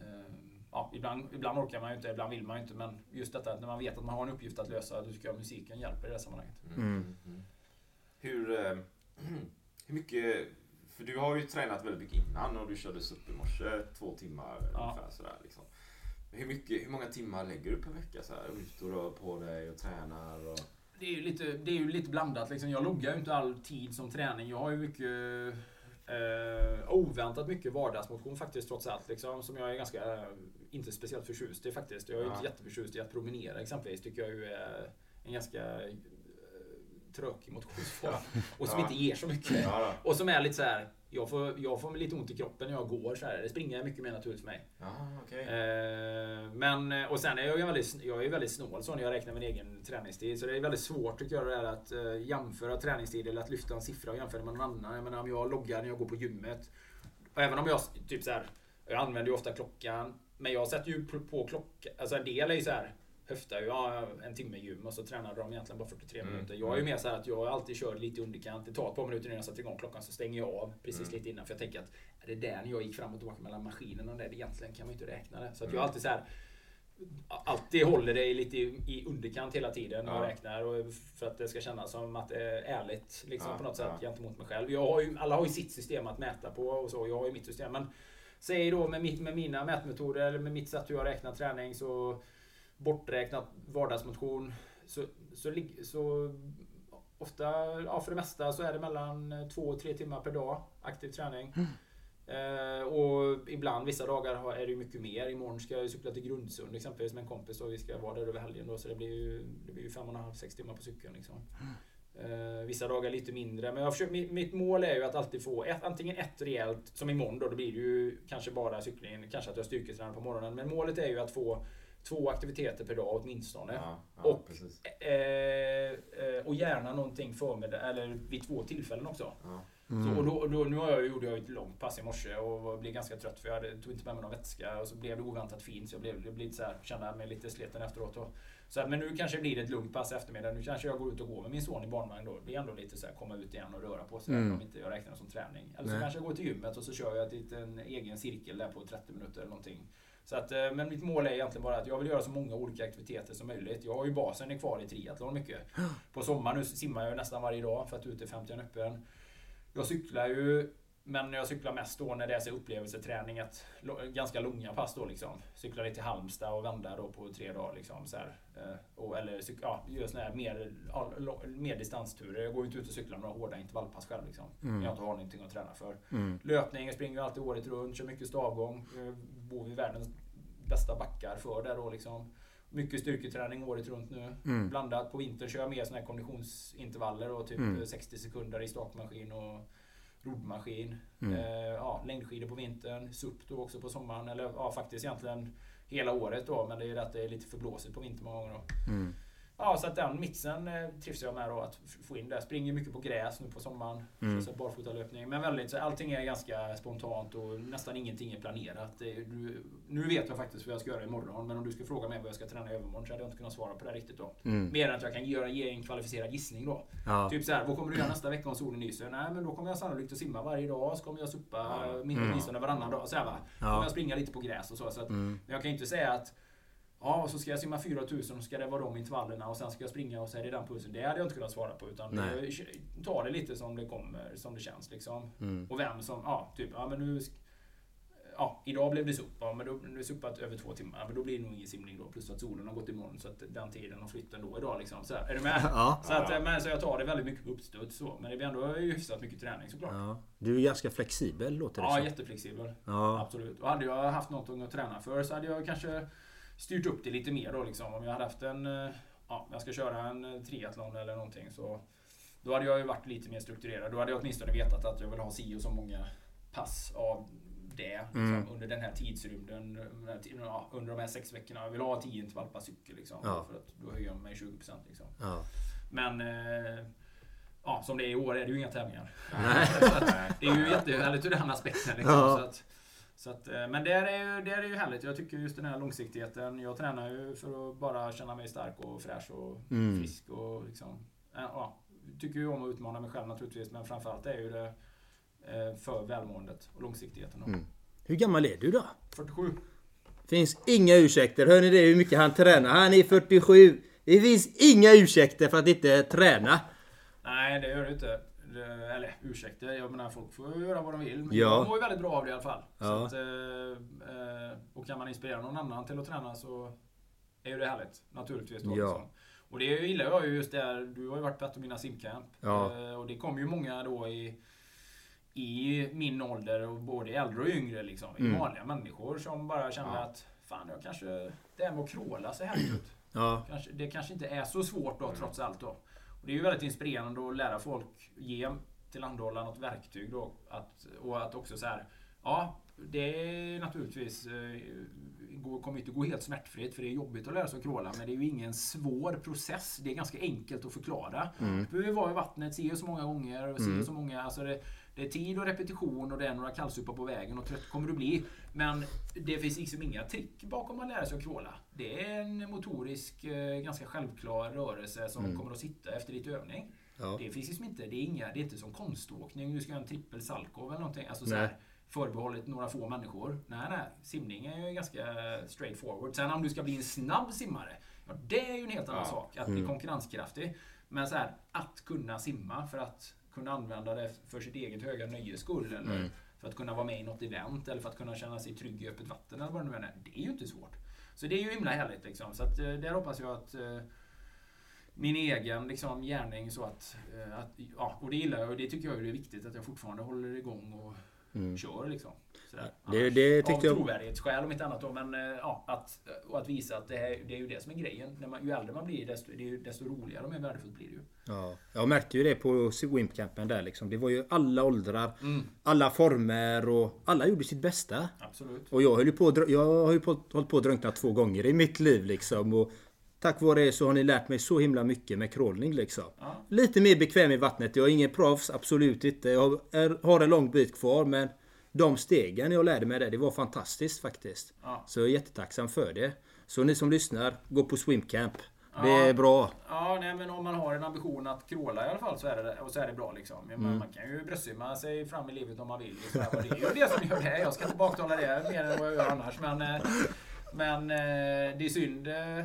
Eh, Ja, ibland, ibland orkar man ju inte, ibland vill man ju inte. Men just detta att när man vet att man har en uppgift att lösa, då tycker jag musiken hjälper i det här sammanhanget. Mm. Hur, eh, hur mycket... För du har ju tränat väldigt mycket innan och du körde SUP i morse två timmar Ja. ungefär sådär liksom. Hur, mycket, hur många timmar lägger du per vecka så här, ut och rör på dig och tränar? Och... Det är ju lite, det är ju lite blandat. Liksom. Jag loggar ju inte all tid som träning. Jag har ju mycket eh, oväntat mycket vardagsmotion faktiskt trots allt. Liksom, som jag är ganska, eh, inte speciellt förtjust i faktiskt. Jag är Ja. inte jätteförtjust i att promenera exempelvis. Tycker jag ju är en ganska eh, tråkig motionsform. Och som Ja. inte ger så mycket. Ja. Och som är lite så här. Jag får, jag får lite ont i kroppen när jag går. Så här. Det springer är mycket mer naturligt för mig. Ja, okej. Eh, men, och sen är jag ju väldigt, jag är väldigt snål så när jag räknar min egen träningstid. Så det är väldigt svårt tycker jag det där att eh, jämföra träningstid eller att lyfta en siffra och jämföra med någon annan. Jag menar om jag loggar när jag går på gymmet. Och även om jag typ så här, jag använder ju ofta klockan. Men jag sätter ju på, på klockan. Alltså en del är ju så här höftar ju ja, en timme gym och så tränar de egentligen bara 43 Mm. minuter. Jag är ju mer så här att jag alltid kör lite underkant. Det tar ett par minuter innan jag sätter igång klockan så stänger jag av precis Mm. lite innan. För jag tänker att är det där när jag gick fram och tillbaka mellan maskinerna och det egentligen kan man ju inte räkna det. Så att jag Mm. alltid så här Alltid håller det lite i, underkant hela tiden jag Ja. räknar. Och för att det ska kännas som att det är ärligt liksom, Ja, på något ja. sätt gentemot mig själv. Jag har ju, alla har ju sitt system att mäta på och så. Jag har ju mitt system. Men säg då med, mitt, med mina mätmetoder eller med mitt sätt hur jag räknar träning så borträknat vardagsmotion så, så, så ofta, ja för det mesta så är det mellan två och tre timmar per dag aktiv träning. Eh, och ibland vissa dagar är det ju mycket mer. Imorgon ska jag cykla till Grundsund exempelvis med en kompis och vi ska vara där över helgen då så det blir ju, det blir ju fem och en halv, sex timmar på cykeln. Liksom. Eh, vissa dagar lite mindre. Men jag försöker, mitt, mitt mål är ju att alltid få ett, antingen ett rejält, som imorgon då, då blir det ju kanske bara cyklingen, kanske att jag styrketränar på morgonen. Men målet är ju att få två aktiviteter per dag åtminstone. Ja, ja, Och-. Eh, eh, och gärna någonting förmiddag, eller vid två tillfällen också. Ja. Så, och då, och då, nu har jag, gjorde jag ett långt pass i morse och blev ganska trött för jag hade, tog inte med mig någon vätska och så blev det oväntat fint så jag blev, blev lite så här, kände mig lite sliten efteråt. Och, så här, men nu kanske det blir ett lugnt pass i eftermiddag. Nu kanske jag går ut och går med min son i barnvagn då. Det blir ändå lite så här, komma ut igen och röra på sig. Mm. Om inte jag räknar som träning. Eller så Nej. kanske jag går till gymmet och så kör jag till en egen cirkel där på 30 minuter eller någonting. Så att, eh, men mitt mål är egentligen bara att jag vill göra så många olika aktiviteter som möjligt. Jag har ju basen är kvar i triathlon mycket. På sommaren nu simmar jag nästan varje dag för att ute är 50 öppen. Jag cyklar ju, men jag cyklar mest då när det är så upplevelseträning. Att, ganska långa pass då liksom. Cyklar lite till Halmstad och vänder då på tre dagar liksom. Så här. Eh, Och, eller ja, gör såna här mer, mer distansturer. Jag går ju inte ut och cyklar några hårda intervallpass själv liksom. Mm. Jag inte har någonting att träna för. Mm. Löpning, jag springer ju alltid året runt, kör mycket stavgång. Bor vid världens bästa backar för det då liksom. Mycket styrketräning året runt nu. Mm. Blandat på vintern kör jag mer såna här konditionsintervaller och typ Mm. 60 sekunder i stakmaskin och roddmaskin. Mm. Eh, ja, längdskidor på vintern, SUP då också på sommaren. Eller ja, faktiskt egentligen hela året då. Men det är ju det att det är lite för blåsigt på vintern många gånger då. Mm. Ja, så att den mixen eh, trivs jag med då att få in där. Springer mycket på gräs nu på sommaren. Mm. Så barfotalöpning. Men väldigt, så allting är ganska spontant och nästan ingenting är planerat. Det, du, nu vet jag faktiskt vad jag ska göra imorgon. Men om du ska fråga mig vad jag ska träna i övermorgon så hade jag inte kunnat svara på det riktigt då. Mm. Mer än att jag kan göra, ge en kvalificerad gissning då. Ja. Typ så här, vad kommer du göra nästa vecka om solen lyser? Nej, men då kommer jag sannolikt att simma varje dag. Så kommer jag suppa Ja. ja. min Mm. åtminstone varannan dag. Så här, va? Ja. kommer jag springa lite på gräs och så. så att, Mm. men jag kan inte säga att Ja, så ska jag simma 4000 och ska det vara de intervallerna och sen ska jag springa och så är det den pulsen. Det hade jag inte kunnat svara på. Utan det, ta det lite som det kommer, som det känns liksom. Mm. Och vem som, ja, typ, ja men nu... Ja, idag blev det SUP. Ja, men då, nu är suppat över två timmar. Ja, Men då blir det nog ingen simning då. Plus att solen har gått imorgon så att den tiden har flytt ändå idag liksom. Så här, är du med? Ja. Så, att, men, så jag tar det väldigt mycket uppstuds så. Men det blir ändå hyfsat mycket träning såklart. Ja, ja. Du är ganska flexibel låter det som. jätteflexibel. Ja. Absolut. Och hade jag haft någonting att träna för så hade jag kanske styrt upp det lite mer då liksom. Om jag hade haft en... eh, Ja, jag ska köra en eh, triathlon eller någonting så... Då hade jag ju varit lite mer strukturerad. Då hade jag åtminstone vetat att jag vill ha si och så många pass av det liksom, Mm. under den här tidsrymden. under de här sex veckorna. Jag vill ha 10 intervall per cykel liksom. Ja. För att då höjer jag mig 20% liksom. Ja. Men... Eh, ja, som det är i år är det ju inga tävlingar. Det är ju jättehärligt ur den aspekten. Liksom, Ja. så att, så att, eh, men det är, ju, det är ju härligt. Jag tycker just den här långsiktigheten. Jag tränar ju för att bara känna mig stark och fräsch och Mm. frisk. Och liksom, eh, ja, tycker ju om att utmana mig själv naturligtvis. Men framförallt är ju det eh, för välmåendet och långsiktigheten. Mm. Hur gammal är du då? 47. Finns inga ursäkter. Hör ni det hur mycket han tränar? Han är 47. Det finns inga ursäkter för att inte träna. Nej, det gör det inte. Det, eller ursäkta, jag menar folk får göra vad de vill. Men Ja. jag mår ju väldigt bra av det i alla fall. Ja. att, eh, eh, och kan man inspirera någon annan till att träna så är ju det härligt. Naturligtvis. Då, Ja. liksom. Och det gillar jag ju just där. Du har ju varit på ett av mina simcamp. Ja. Eh, och det kommer ju många då i i min ålder och både äldre och yngre liksom. Mm. Vanliga människor som bara känner att Fan, jag kanske... Det här med att kråla ser härligt ut. Ja. Kanske, det kanske inte är så svårt då trots allt då. Och det är ju väldigt inspirerande att lära folk, ge tillhandahålla något verktyg då. Att, och att också så här, ja, det är naturligtvis, eh, går- kommer inte gå helt smärtfritt för det är jobbigt att lära sig att kråla. Men det är ju ingen svår process. Det är ganska enkelt att förklara. Mm. Du behöver vara i vattnet och så många gånger. Si och så många, alltså det, det är tid och repetition och det är några kallsupar på vägen och trött kommer du bli. Men det finns liksom inga trick bakom att lära sig att kråla. Det är en motorisk, eh, ganska självklar rörelse som kommer att sitta efter lite övning. Ja. Det finns liksom inte, det är, inga, det är inte som konståkning, du ska göra en trippel Salkov eller någonting. Alltså så här, förbehållet några få människor. Nej, nej. Simning är ju ganska straight forward. Sen om du ska bli en snabb simmare, ja det är ju en helt annan Ja. sak. Att bli konkurrenskraftig. Men så här, att kunna simma för att kunna använda det för sitt eget höga nöjes skull. Eller för att kunna vara med i något event. Eller för att kunna känna sig trygg i öppet vatten. Eller vad det nu är. Det är ju inte svårt. Så det är ju himla härligt liksom. Så att, eh, där hoppas jag att eh, min egen liksom, gärning så att, eh, att... Ja, och det gillar jag och det tycker jag är viktigt att jag fortfarande håller igång och Mm. kör liksom. Sådär. Det, det Av tyckte jag... trovärdighetsskäl om inte annat då. Men eh, ja, att, och att visa att det, här, det är ju det som är grejen. När man, ju äldre man blir desto, det är ju, desto roligare och mer värdefullt blir det ju. Ja, jag märkte ju det på Wimpcampen där liksom. Det var ju alla åldrar, Mm. alla former och alla gjorde sitt bästa. Absolut. Och jag höll ju på, jag har ju på, hållit på att drunkna två gånger i mitt liv liksom. Och tack vare det så har ni lärt mig så himla mycket med crawling liksom. Ja. Lite mer bekväm i vattnet. Jag är ingen proffs, absolut inte. Jag är, har en lång bit kvar men de stegen jag lärde mig där, det var fantastiskt faktiskt. Ja. Så jag är jättetacksam för det. Så ni som lyssnar, gå på swimcamp. Det Ja. är bra. Ja, nej, men om man har en ambition att crawla i alla fall så är det, och så är det bra liksom. Mm. Man kan ju bröstsimma sig fram i livet om man vill. Och det är ju det som gör det. Jag ska inte baktala det mer än vad jag gör annars. Men, eh, men eh, det är synd eh,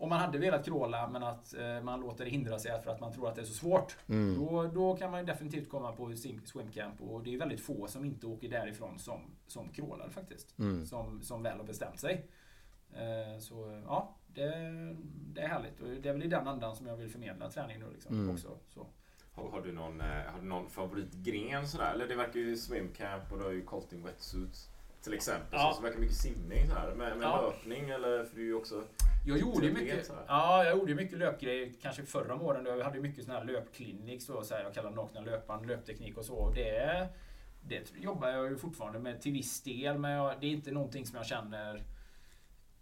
om man hade velat crawla men att eh, man låter det hindra sig för att man tror att det är så svårt. Mm. Då, då kan man ju definitivt komma på swimcamp och det är väldigt få som inte åker därifrån som, som crawlar faktiskt. Mm. Som, som väl har bestämt sig. Eh, Så ja, det, det är härligt. Och det är väl i den andan som jag vill förmedla träning nu liksom Mm. också. Så. Har, har, du någon, eh, har du någon favoritgren sådär? Eller det verkar ju swimcamp och du har ju colting wetsuits. Till exempel. Ja. Så, så verkar mycket simning så här. Med, med Ja. löpning eller? För du också... Jag gjorde mycket, så ja, jag gjorde ju mycket löpgrejer kanske förra åren. då Jag hade mycket sån här löpkliniks då, så här, jag kallar nakna löparen, löpteknik och så. Och Det, det jobbar jag ju fortfarande med till viss del, men jag, det är inte någonting som jag känner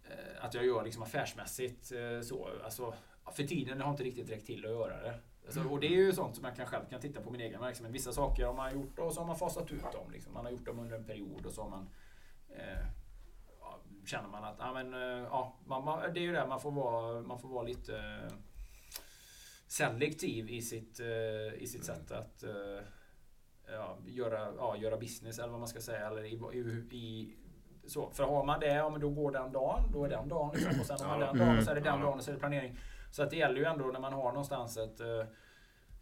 eh, att jag gör liksom affärsmässigt. eh, Så. Alltså, för tiden har inte riktigt räckt till att göra det. Alltså, och det är ju sånt som jag kan själv kan titta på min egen verksamhet. Vissa saker har man gjort och så har man fasat ut dem. Liksom. Man har gjort dem under en period och så har man eh, känner man att ja, men, eh, ja, man, man, det är ju det man får vara, man får vara lite eh, selektiv i sitt, eh, i sitt sätt att ja, göra, ja, göra business eller vad man ska säga. Eller i, i, i, så. För har man det, ja, men då går den dagen, då är den dagen. Liksom. Och sen har man den dagen, Mm. så är det den Ja. dagen och så är det planering. Så att det gäller ju ändå när man har någonstans ett,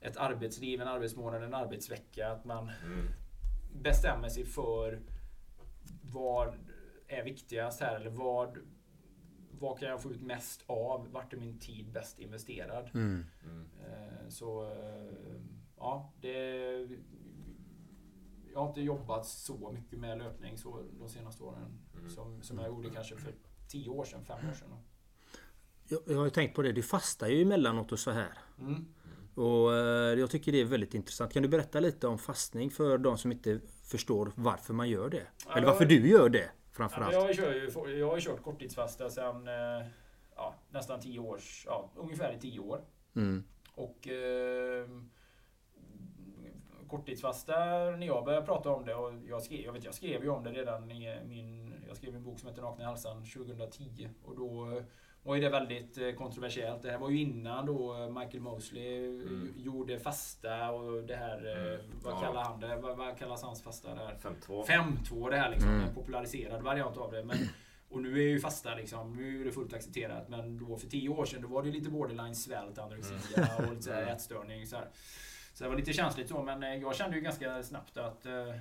ett arbetsliv, en arbetsmånad, en arbetsvecka. Att man Mm. bestämmer sig för vad är viktigast här eller vad, vad kan jag få ut mest av? Vart är min tid bäst investerad? Mm. Mm. Så eh, ja, det... Jag har inte jobbat så mycket med löpning så de senaste åren Mm. som, som jag gjorde kanske för tio år sedan, fem år sedan. Jag, jag har ju tänkt på det, du fastar ju emellanåt och så här. Mm. Och eh, jag tycker det är väldigt intressant. Kan du berätta lite om fastning för de som inte förstår varför man gör det? Ja, Eller varför du gör det Ja, framförallt? jag, kör ju, jag har ju kört korttidsfasta sedan eh, ja, nästan tio års, ja, ungefär i tio år. Mm. Och eh, korttidsfasta, när jag började prata om det och jag skrev, jag vet, jag skrev ju om det redan i min, jag skrev en bok som heter Nakna halsan 2010 och då var ju det väldigt eh, kontroversiellt. Det här var ju innan då eh, Michael Mosley Mm. gjorde fasta och det här, eh, Mm. vad Ja. kallar han det? Vad, vad kallas hans fasta där? 5-2. 5-2 det här liksom, Mm. en populariserad variant av det. Men, och nu är ju fasta liksom, nu är det fullt accepterat. Men då för 10 år sedan då var det lite borderline svält, anorexia och lite så här ätstörning. Så, här. så det var lite känsligt så, men eh, jag kände ju ganska snabbt att eh,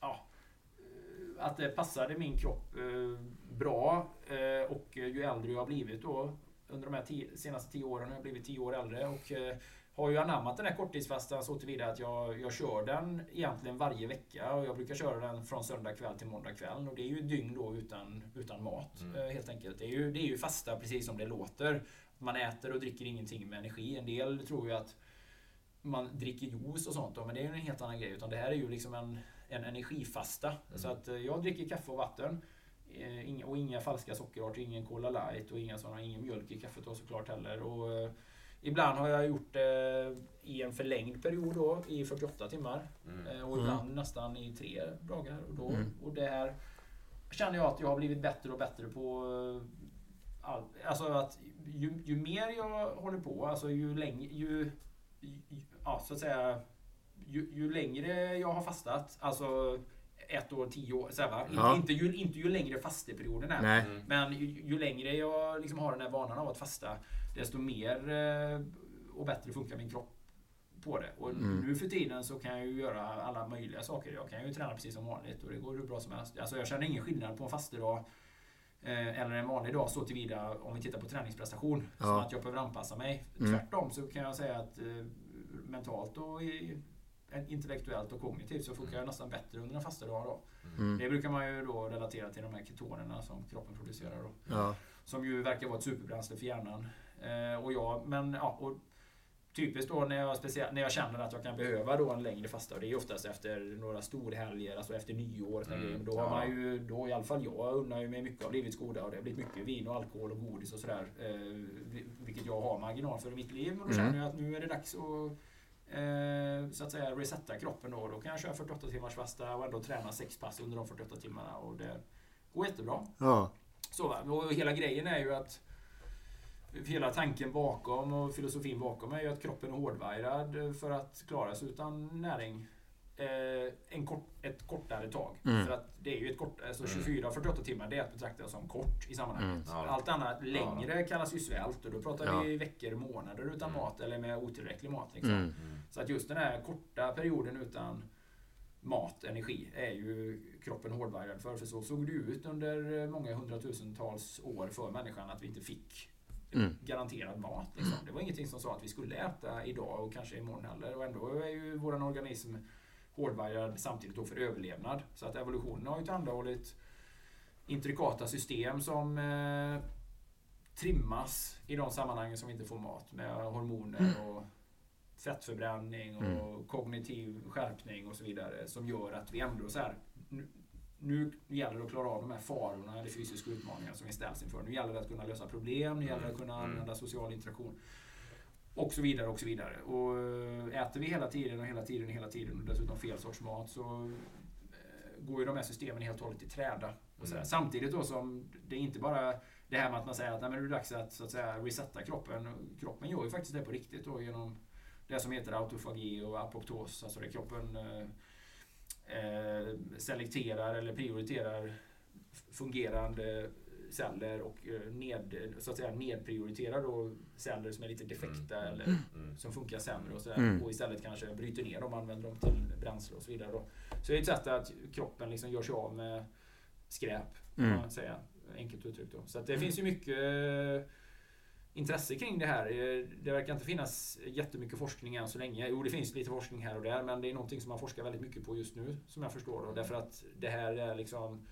ja, eh, att det passade min kropp eh, bra. Eh, och ju äldre jag har blivit då under de här tio, senaste 10 åren har jag blivit 10 år äldre. Och, eh, har ju anammat den här korttidsfastan så tillvida att jag, jag kör den egentligen varje vecka och jag brukar köra den från söndag kväll till måndag kväll och det är ju dygn då utan, utan mat Mm. eh, helt enkelt. Det är, ju, det är ju fasta precis som det låter. Man äter och dricker ingenting med energi. En del tror ju att man dricker juice och sånt då, men det är ju en helt annan grej. Utan det här är ju liksom en, en energifasta. Så att jag dricker kaffe och vatten. Eh, inga- Och inga falska sockerarter, ingen Cola light och inga såna, ingen mjölk i kaffet då såklart heller. Och, eh, ibland har jag gjort det i en förlängd period då, i 48 timmar. Mm. Eh, Och ibland nästan i tre dagar. Och, då, Mm. och det här känner jag att jag har blivit bättre och bättre på. eh, All, alltså att ju, ju mer jag håller på, alltså ju längre, ju, ju, ja, så att säga, ju, ju längre jag har fastat, alltså ett år, tio år, så här? Ja. Inte, ju, inte ju längre fasteperioden är. Nej. Mm. Men ju, ju längre jag liksom har den här vanan av att fasta, desto mer eh, och bättre funkar min kropp på det. Och Mm. nu för tiden så kan jag ju göra alla möjliga saker. Jag kan ju träna precis som vanligt och det går hur bra som helst. Alltså jag känner ingen skillnad på en fastedag eh, eller en vanlig dag så tillvida om vi tittar på träningsprestation. Som Ja. att jag behöver anpassa mig. Mm. Tvärtom så kan jag säga att eh, mentalt och i, intellektuellt och kognitivt så funkar jag nästan bättre under en fasta dag. Då. Mm. Det brukar man ju då relatera till de här ketonerna som kroppen producerar. Då. Ja. Som ju verkar vara ett superbränsle för hjärnan. Eh, och jag, men, ja, och typiskt då när jag, speciellt, när jag känner att jag kan behöva då en längre fasta. Och det är oftast efter några storhelger, alltså efter nyår. Mm, då har man ju, då i alla fall jag unnar ju mig mycket av livets goda. Och det har blivit mycket vin och alkohol och godis och sådär. Eh, vilket jag har marginal för i mitt liv. Men då känner jag att nu är det dags att så att säga resetta kroppen då. Då kan jag köra 48 timmars fasta och ändå träna sex pass under de 48 timmarna. Och det går jättebra. Ja. Så, va? och hela grejen är ju att Hela tanken bakom och filosofin bakom är ju att kroppen är hårdvajrad för att klara sig utan näring eh, en kort, ett kortare tag. Mm. För att det är ju ett kort, alltså 24-48 timmar det är att betrakta som kort i sammanhanget. Ja. Allt annat längre kallas ju svält och då pratar Ja. vi veckor, månader utan Mm. mat eller med otillräcklig mat. Liksom. Mm. Så att just den här korta perioden utan mat, energi, är ju kroppen hårdvajrad för. För så såg det ut under många hundratusentals år för människan att vi inte fick Mm. garanterad mat. Liksom. Det var ingenting som sa att vi skulle äta idag och kanske imorgon heller. Och ändå är ju vår organism hårdvajrad samtidigt då för överlevnad. Så att evolutionen har ju tillhandahållit intrikata system som eh, trimmas i de sammanhangen som vi inte får mat med hormoner och fettförbränning och kognitiv skärpning och så vidare som gör att vi ändå så här nu, nu gäller det att klara av de här farorna eller fysiska utmaningar som vi ställs inför. Nu gäller det att kunna lösa problem, nu gäller det att kunna använda social interaktion. Och så vidare och så vidare. Och eh, äter vi hela tiden och hela tiden och hela tiden och dessutom fel sorts mat så eh, går ju de här systemen helt och hållet i träda. Och sådär. Samtidigt då som det är inte bara det här med att man säger att Nej, men det är dags att, så att säga, resetta kroppen. Kroppen gör ju faktiskt det på riktigt då genom det som heter autofagi och apoptos. Alltså det kroppen eh, eh, selekterar eller prioriterar fungerande celler och eh, ned, så att säga, nedprioriterar då celler som är lite defekta eller Mm. som funkar sämre och, sådär, Mm. och istället kanske bryter ner dem och använder dem till bränsle och så vidare. Då. Så det är ett sätt att kroppen liksom gör sig av med skräp, kan Mm. man säga. Enkelt uttryckt. Då. Så att det finns ju mycket eh, intresse kring det här. Eh, Det verkar inte finnas jättemycket forskning än så länge. Jo, det finns lite forskning här och där, men det är någonting som man forskar väldigt mycket på just nu, som jag förstår. Då, därför att det här är liksom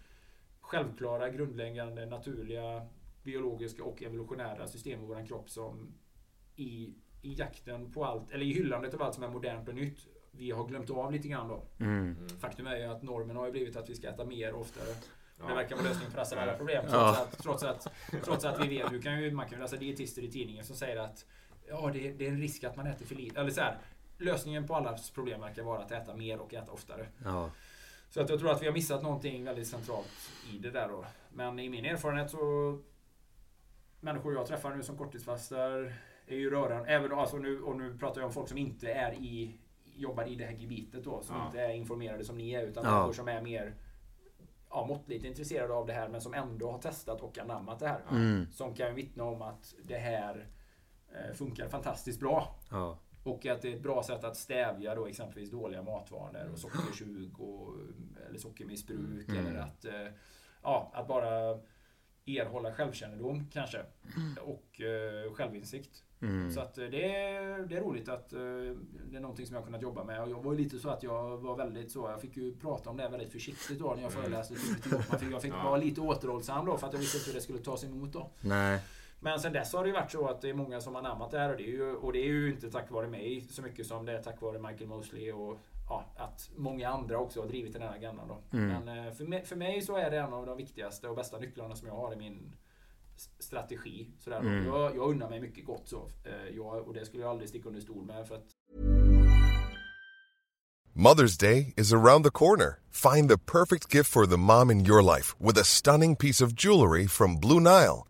självklara, grundläggande, naturliga, biologiska och evolutionära system i vår kropp som i, i jakten på allt, eller i hyllandet av allt som är modernt och nytt, vi har glömt av lite grann då. Mm. Faktum är ju att normen har ju blivit att vi ska äta mer oftare. Ja. Det verkar vara lösningen på nästan alla problem. Trots, Ja. att, trots, att, trots att vi vet, du kan ju, man kan ju läsa dietister i tidningen som säger att ja, det, är- det är en risk att man äter för lite. Eller så här, lösningen på allas problem verkar vara att äta mer och äta oftare. Ja. Så att jag tror att vi har missat någonting väldigt centralt i det där då. Men i min erfarenhet så Människor jag träffar nu som korttidsfastar är ju rörande, även alltså nu, och nu pratar jag om folk som inte är i jobbar i det här gebitet då, som Ja. inte är informerade som ni är, utan Ja. människor som är mer ja, måttligt intresserade av det här, men som ändå har testat och anammat det här. Mm. Som kan vittna om att det här eh, funkar fantastiskt bra. Ja. Och att det är ett bra sätt att stävja då exempelvis dåliga matvanor och sockersug och, eller sockermissbruk. Mm. Eller att, eh, ja, att bara erhålla självkännedom kanske. Och eh, självinsikt. Mm. Så att eh, det är, det är roligt att eh, det är någonting som jag har kunnat jobba med. Och jag var ju lite så att jag var väldigt så, jag fick ju prata om det här väldigt försiktigt då när jag föreläste. Gottman, för Jag fick Ja. vara lite återhållsam då för att jag visste inte hur det skulle tas emot då. Nej. Men sen dess har det ju varit så att det är många som har anammat det här och det är ju, och det är ju inte tack vare mig så mycket som det är tack vare Michael Mosley och ja, att många andra också har drivit den här agendan. Då. Mm. Men eh, för mig, för mig så är det en av de viktigaste och bästa nycklarna som jag har i min strategi. Sådär. Mm. Jag, jag unnar mig mycket gott så. Eh, Jag, och det skulle jag aldrig sticka under stol med. För att Mother's Day is around the corner. Find the perfect gift for the mom in your life with a stunning piece of jewelry from Blue Nile.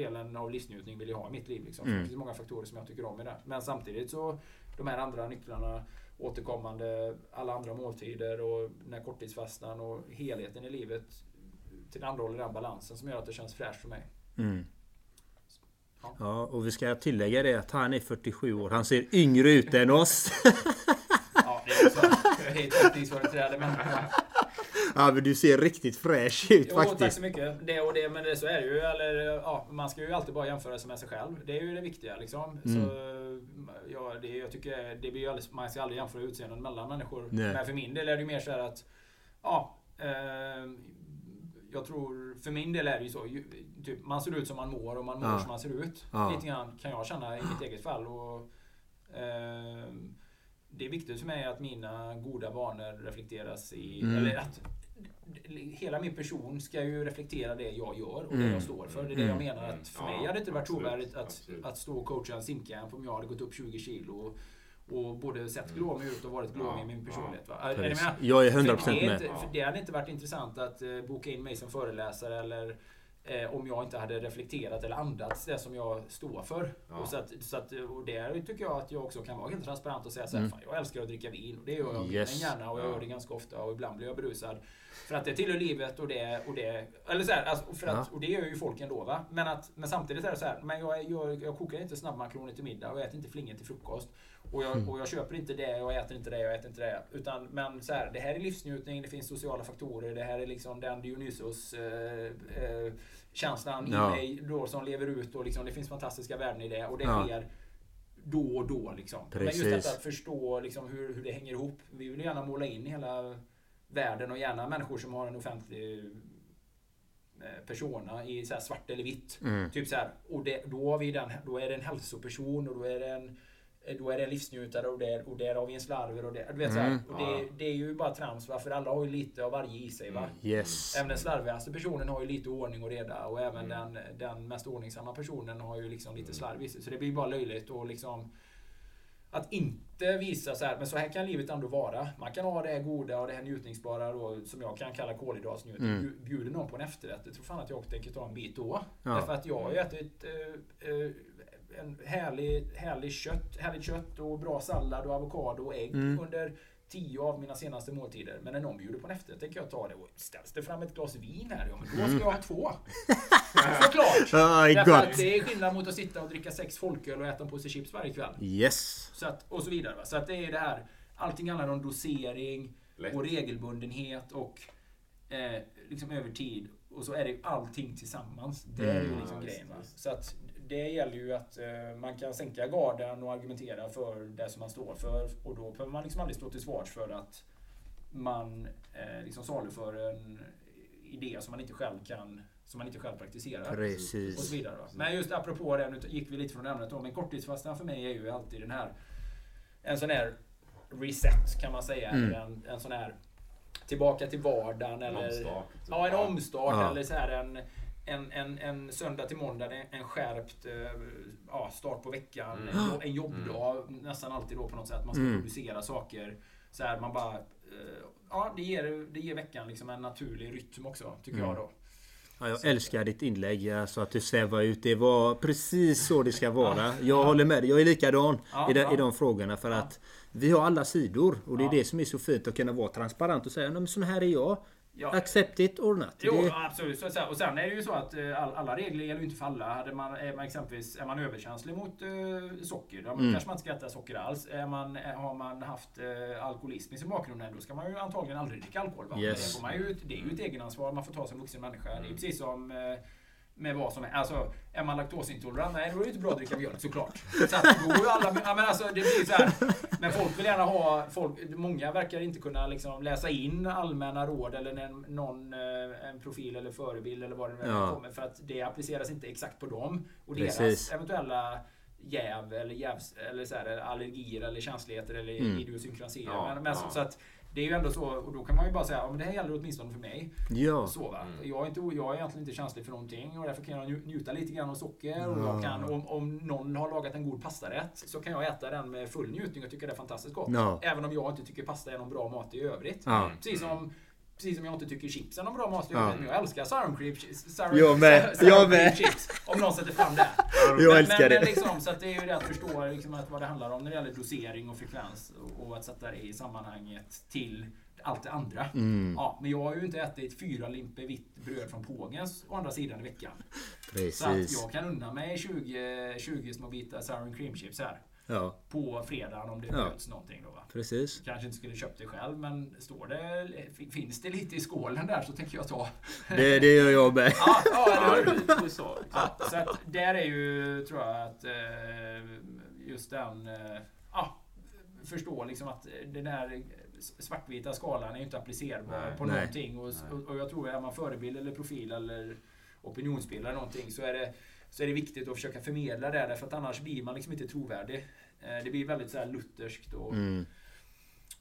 delen av livsnjutning vill jag ha i mitt liv. Liksom. Mm. Det finns många faktorer som jag tycker om i det. Men samtidigt så, de här andra nycklarna, återkommande, alla andra måltider och den här korttidsfastan och helheten i livet tillhandahåller den balansen som gör att det känns fräscht för mig. Mm. Ja. Ja, och vi ska tillägga det att han är 47 år. Han ser yngre ut än oss. Ja, det är också jag är men Ja, men du ser riktigt fräsch ut Jo, tack faktiskt. så mycket. Det och det, men det, så är det ju. Eller, ja, man ska ju alltid bara jämföra sig med sig själv. Det är ju det viktiga. Liksom. Mm. Så, ja, det, jag tycker det blir ju alldeles, man ska aldrig jämföra utseenden mellan människor. Nej. Men för min del är det ju mer så här att ja, eh, jag tror, för min del är det ju så. ju- Typ, man ser ut som man mår och man mår Ja. som man ser ut. Ja. Lite grann kan jag känna i mitt eget fall. Och, eh, det är viktigt för mig att mina goda vanor reflekteras i... Mm. Eller att hela min person ska ju reflektera det jag gör och det Mm. jag står för. Det är det jag Mm. menar att för Ja, mig hade det inte varit trovärdigt att, absolut. att stå och coacha en simcamp om jag hade gått upp 20 kilo och både sett glåmig ut och varit glåmig i min personlighet. Va? Är? Jag är För 100% det, är med. inte, det hade inte varit intressant att eh, boka in mig som föreläsare eller eh, om jag inte hade reflekterat eller andats det som jag står för. Ja. Och, så att, så att, och där tycker jag att jag också kan vara helt transparent och säga så här, Mm. jag älskar att dricka vin och det gör jag Yes. gärna och jag Ja. gör det ganska ofta och ibland blir jag berusad. För att det tillhör livet och det, och det eller så här, alltså, för att, Ja. och det gör ju folk ändå va. Men, att, men samtidigt är det så här, men jag, jag, jag kokar inte snabbmakaroner till middag och jag äter inte flingor till frukost. Och jag, Mm. och jag köper inte det och jag äter inte det jag äter inte det. Utan, men så här, det här är livsnjutning, det finns sociala faktorer, det här är liksom den Dionysos eh, eh, Ja. i mig då som lever ut och liksom, det finns fantastiska värden i det och det Ja. sker då och då. Liksom. Men just detta att förstå liksom, hur, hur det hänger ihop. Vi vill gärna måla in hela världen och gärna människor som har en offentlig eh, persona i så här svart eller vitt. Mm. Typ så här, och det, då, har vi den, då är det en hälsoperson och då är det en då är det en livsnjutare och där, och där har vi en slarver och det, du vet, så Mm. och det, det är ju bara trams va? för alla har ju lite av varje i sig. Va? Yes. Även den slarvigaste personen har ju lite ordning och reda och även den, den mest ordningsamma personen har ju liksom lite slarv i sig. Så det blir bara löjligt och liksom att inte visa så här, men så här kan livet ändå vara. Man kan ha det här goda och det här njutningsbara då, som jag kan kalla kolhydratsnjutning. Mm. Bju- Bjuder någon på en efterrätt, jag tror fan att jag tänker ta en bit då. Ja. Därför att jag har ju ätit eh, eh, en härlig, härlig kött, härligt kött och bra sallad och avokado och ägg Mm. under tio av mina senaste måltider. Men när någon bjuder på en efterrätt tänker jag ta det. Och ställs det fram ett glas vin här, ja men då ska jag ha två. Såklart! Ja, det är Därför att gott. det är skillnad mot att sitta och dricka sex folköl och äta en påse chips varje kväll. Yes. Så att, och så vidare. Va? Så att det är det här. Allting handlar om dosering Lätt. och regelbundenhet och eh, liksom över tid. Och så är det ju allting tillsammans. Det är ju Mm. liksom grejen. Va? Så att det gäller ju att eh, man kan sänka garden och argumentera för det som man står för. Och då behöver man liksom aldrig stå till svars för att man eh, liksom saluför en idé som man inte själv kan som man inte själv praktiserar. Och så Precis. vidare. Va? Men just apropå det, nu gick vi lite från ämnet då, men korttidsfastan för mig är ju alltid den här en sån här reset kan man säga. Mm. En, en sån här tillbaka till vardagen. En Eller, omstart. Ja, en omstart. Ja. Eller så här en, en, en, en söndag till måndag, en, skärpt eh, ja, start på veckan. Mm. En, jo- en jobbdag nästan alltid då på något sätt. Man ska Mm. producera saker. Så här, man bara... Eh, ja, det ger, det ger veckan liksom en naturlig rytm också, tycker Mm. jag då. Ja, jag älskar ditt inlägg. Alltså att du svävar ut. Det var precis så det ska vara. Jag Ja. håller med dig. Jag är likadan Ja, i, de, i de frågorna. För att vi har alla sidor. Och det är det som är så fint att kunna vara transparent och säga "Nej, men sån här är jag. Ja. Accept it or not. Jo, Det, absolut. Så, och sen är det ju så att eh, all, alla regler gäller ju inte för alla. Hade man, är man exempelvis är man överkänslig mot eh, socker, då Mm. kanske man inte ska äta socker alls. Är man, är, har man haft eh, alkoholism i sin bakgrund, då ska man ju antagligen aldrig dricka alkohol. Yes. Det, får man ju, det är ju ett egenansvar man får ta som vuxen människa. Det är precis som eh, med vad som är. Alltså, är man laktosintolerant? Nej, då är det inte bra att dricka mjölk såklart. Så att då är ju alla, ja, men alltså, det blir så här. Men folk vill gärna ha, folk, många verkar inte kunna liksom läsa in allmänna råd eller någon, eh, en profil eller förebild eller vad det nu Ja. kommer. För att det appliceras inte exakt på dem. Och Precis. deras eventuella jäv eller, jävs, eller så här, allergier eller känsligheter eller Mm. idiosynkrasier. Ja, men, men, så, ja. så att det är ju ändå så, och då kan man ju bara säga ja, men det här gäller åtminstone för mig. Ja. Så, va? Mm. Jag, är inte, jag är egentligen inte känslig för någonting och därför kan jag nju- njuta lite grann av socker. Och jag kan, om, om någon har lagat en god pastarätt så kan jag äta den med full njutning och tycka det är fantastiskt gott. Ja. Även om jag inte tycker pasta är någon bra mat i övrigt. Ja. Precis som Precis som jag inte tycker chips är någon bra mat i Ja. Men jag älskar sour cream chips. Sour, Jag med. sour Jag cream med. chips. Om någon sätter fram det. Jag men, älskar men, det. Men liksom, så att det är ju det att förstå liksom att vad det handlar om när det gäller dosering och frekvens. Och, att sätta det i sammanhanget till allt det andra. Mm. Ja, men jag har ju inte ätit fyra limper vitt bröd från Pågens å andra sidan i veckan. Så att Precis. jag kan unna mig 20, 20 små bitar sour cream chips här. Ja, På fredagen om det Ja. någonting då va. precis. Kanske inte skulle köpt det själv men står det, finns det lite i skålen där så tänker jag ta. Det, det gör jag med. Ja, ja det är så. Ja, så att där är ju, tror jag, att eh, just den... eh, Ja, förstå liksom att den där svartvita skalan är inte applicerbar Nej. på Nej. någonting. Och, och jag tror att är man förebild eller profil eller opinionsbildare eller någonting så är det så är det viktigt att försöka förmedla det därför att annars blir man liksom inte trovärdig. Eh, Det blir väldigt så här lutherskt och Mm.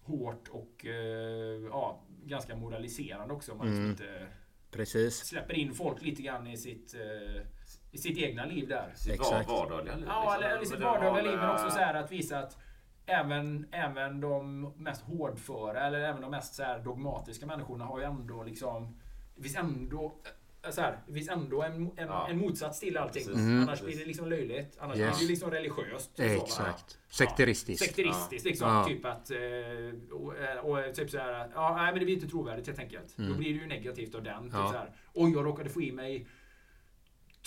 hårt och eh, ja, ganska moraliserande också. Om man liksom Mm. inte Precis. släpper in folk lite grann i sitt, eh, i sitt egna liv där. Sitt Exakt. vardagliga liv. Ja, liksom. eller, eller sitt vardagliga liv, men också så här att visa att även, även de mest hårdföra eller även de mest så här dogmatiska människorna har ju ändå liksom... Det finns ändå... eh, Så här, det finns ändå en, en, Ja. en motsats till allting. Mm. Annars blir det liksom löjligt. Annars Yes. blir det liksom religiöst. så? Exakt. Sekteristiskt. Sekteristiskt liksom. Ja. Typ att... eh, Och, och typ så här, att, ja, nej men det blir inte trovärdigt helt enkelt. Då blir det ju negativt av den. Typ Mm. Ja. så här, Oj, jag råkade få i mig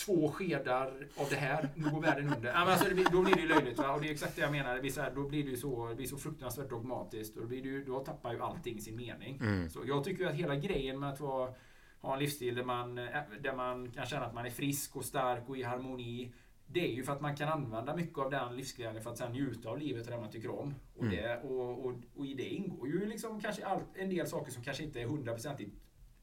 två skedar av det här, nu går världen under. Ja, men alltså, det blir, då blir det ju löjligt. Va? Och det är exakt det jag menar. Det blir så här, då blir det ju så, det blir så fruktansvärt dogmatiskt. Och då, blir det ju, då tappar ju allting sin mening. Mm. Så jag tycker ju att hela grejen med att vara, ha en livsstil där man, eh, där man kan känna att man är frisk och stark och i harmoni. Det är ju för att man kan använda mycket av den livsglädjen för att sen njuta av livet och det man tycker om. Och, Mm. det, och, och, och i det ingår ju liksom kanske all, en del saker som kanske inte är hundraprocentigt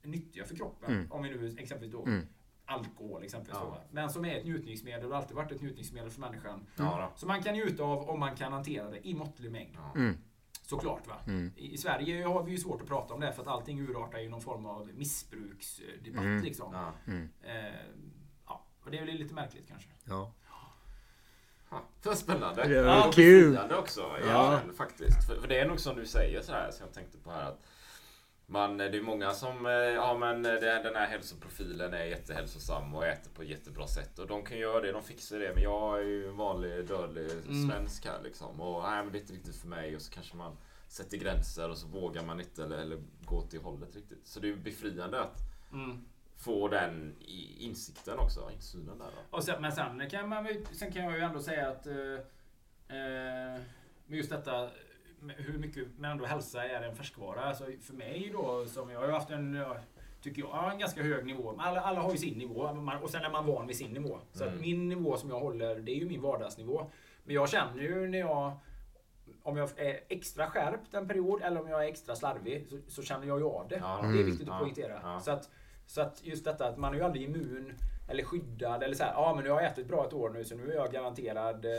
nyttiga för kroppen. Mm. Om vi nu exempelvis då Mm. alkohol exempelvis. Ja. Men som är ett njutningsmedel och har alltid varit ett njutningsmedel för människan. Ja, Som man kan njuta av om man kan hantera det i måttlig mängd. då. Såklart va. Mm. I Sverige har vi ju svårt att prata om det för att allting urartar i någon form av missbruksdebatt Mm. liksom. Ja. Mm. Eh, ja, och det är väl lite märkligt kanske. Ja. Ja, För spännande. Det var Och kul. också Ja. faktiskt. För, för det är nog som du säger så här som jag tänkte på här att man, det är många som, eh, ja men det- den här hälsoprofilen är jättehälsosam och äter på ett jättebra sätt. Och de kan göra det, de fixar det. Men jag är ju en vanlig dödlig Mm. svensk här liksom. Och nej men det är inte riktigt för mig. Och så kanske man sätter gränser och så vågar man inte eller, eller gå till hållet riktigt. Så det är befriande att Mm. få den insikten också, insynen där då. Och sen, men sen kan, man, sen kan jag ju ändå säga att eh, eh, med just detta hur mycket men ändå hälsa är en färskvara. Alltså för mig då, som jag har haft en, tycker jag, ja, en ganska hög nivå. Men Alla, alla har ju sin nivå och sen är man van vid sin nivå. Så att Mm. min nivå som jag håller, det är ju min vardagsnivå. Men jag känner ju när jag om jag är extra skärpt en period eller om jag är extra slarvig så, så känner jag ju av det. Ja. Det är Mm. viktigt att poängtera. Ja. Så, att, så att just detta att man är ju aldrig immun eller skyddad eller så här, ja men nu har jag ätit bra ett år nu så nu är jag garanterad eh,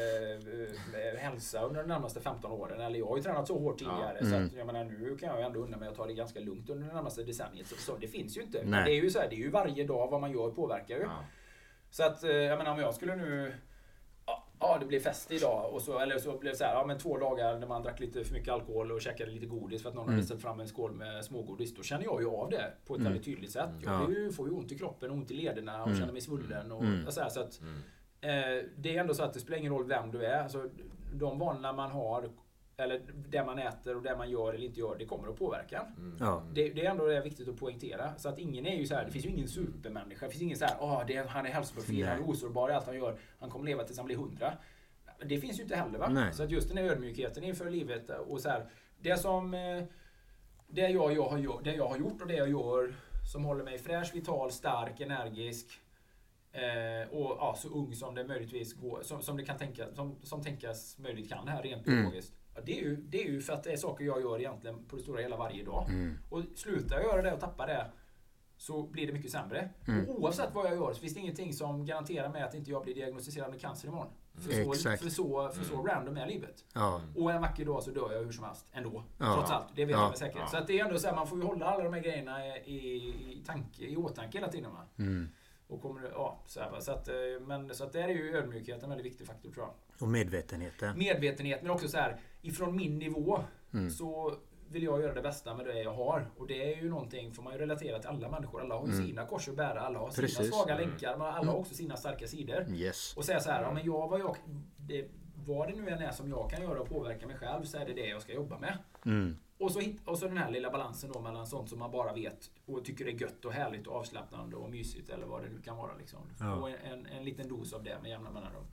eh, hälsa under de närmaste 15 åren. Eller jag har ju tränat så hårt tidigare Ja. så Mm. att jag menar nu kan jag ju ändå unna mig att ta det ganska lugnt under det närmaste decenniet. Så, så det finns ju inte. Men det är ju så här, det är ju varje dag vad man gör påverkar ju. Ja. Så att, eh, jag menar om jag skulle nu... ja, det blev fest idag. Och så, eller så blev det så här, ja men två dagar när man drack lite för mycket alkohol och käkade lite godis för att någon Mm. hade ställt fram en skål med smågodis. Då känner jag ju av det på ett Mm. väldigt tydligt sätt. Jag Ja. blir ju, får ju ont i kroppen, ont i lederna och Mm. känner mig svullen. Och, Mm. och så här, så att, Mm. eh, det är ändå så att det spelar ingen roll vem du är. Alltså, de vanorna man har, eller det man äter och det man gör eller inte gör, det kommer att påverka. Mm. Ja. Det, det är ändå det viktigt att poängtera. Så att ingen är ju så här, det finns ju ingen supermänniska. Det finns ingen så här, åh, det är, han är hälsoprofil, han är osårbar i allt han gör. Han kommer leva tills han blir hundra. Det finns ju inte heller va? Nej. Så att just den här ödmjukheten inför livet och så här, det som eh, det jag, jag har, gjort- det jag har gjort och det jag gör som håller mig fräsch, vital, stark, energisk. Eh, och ja, så ung som det möjligtvis går, som, som det kan tänka, som, som tänkas möjligt kan här rent Mm. Ja, det, är ju, det är ju för att det är saker jag gör egentligen på det stora hela varje dag. Mm. Och slutar jag göra det och tappar det så blir det mycket sämre. Mm. Och oavsett vad jag gör så finns det ingenting som garanterar mig att inte jag blir diagnostiserad med cancer imorgon. För, så, Mm. Exakt. för, så, för så random är livet. Ja. Och en vacker dag så dör jag hur som helst ändå. Ja. Trots allt. Det vet Ja. jag med säkerhet. Ja. Så att det är ändå så här, man får ju hålla alla de här grejerna i, i, tanke, i åtanke hela tiden. Va? Mm. Och kommer, ja, så, här, så, att, eh, men, så att där är ju ödmjukheten en väldigt viktig faktor tror jag. Och medvetenheten. Medvetenhet men också så här, ifrån min nivå Mm. så vill jag göra det bästa med det jag har. Och det är ju någonting, får man ju relatera till alla människor. Alla har ju Mm. sina kors att bära, alla har Precis. sina svaga Mm. länkar, men alla har också sina starka sidor. Yes. Och säga så här, ja, men jag, vad, jag, det, vad det nu än är som jag kan göra och påverka mig själv så är det det jag ska jobba med. Och så, hit, och så den här lilla balansen då mellan sånt som man bara vet och tycker är gött och härligt och avslappnande och mysigt eller vad det nu kan vara. Liksom. Ja. Och en, en liten dos av det med jämna mellanrum.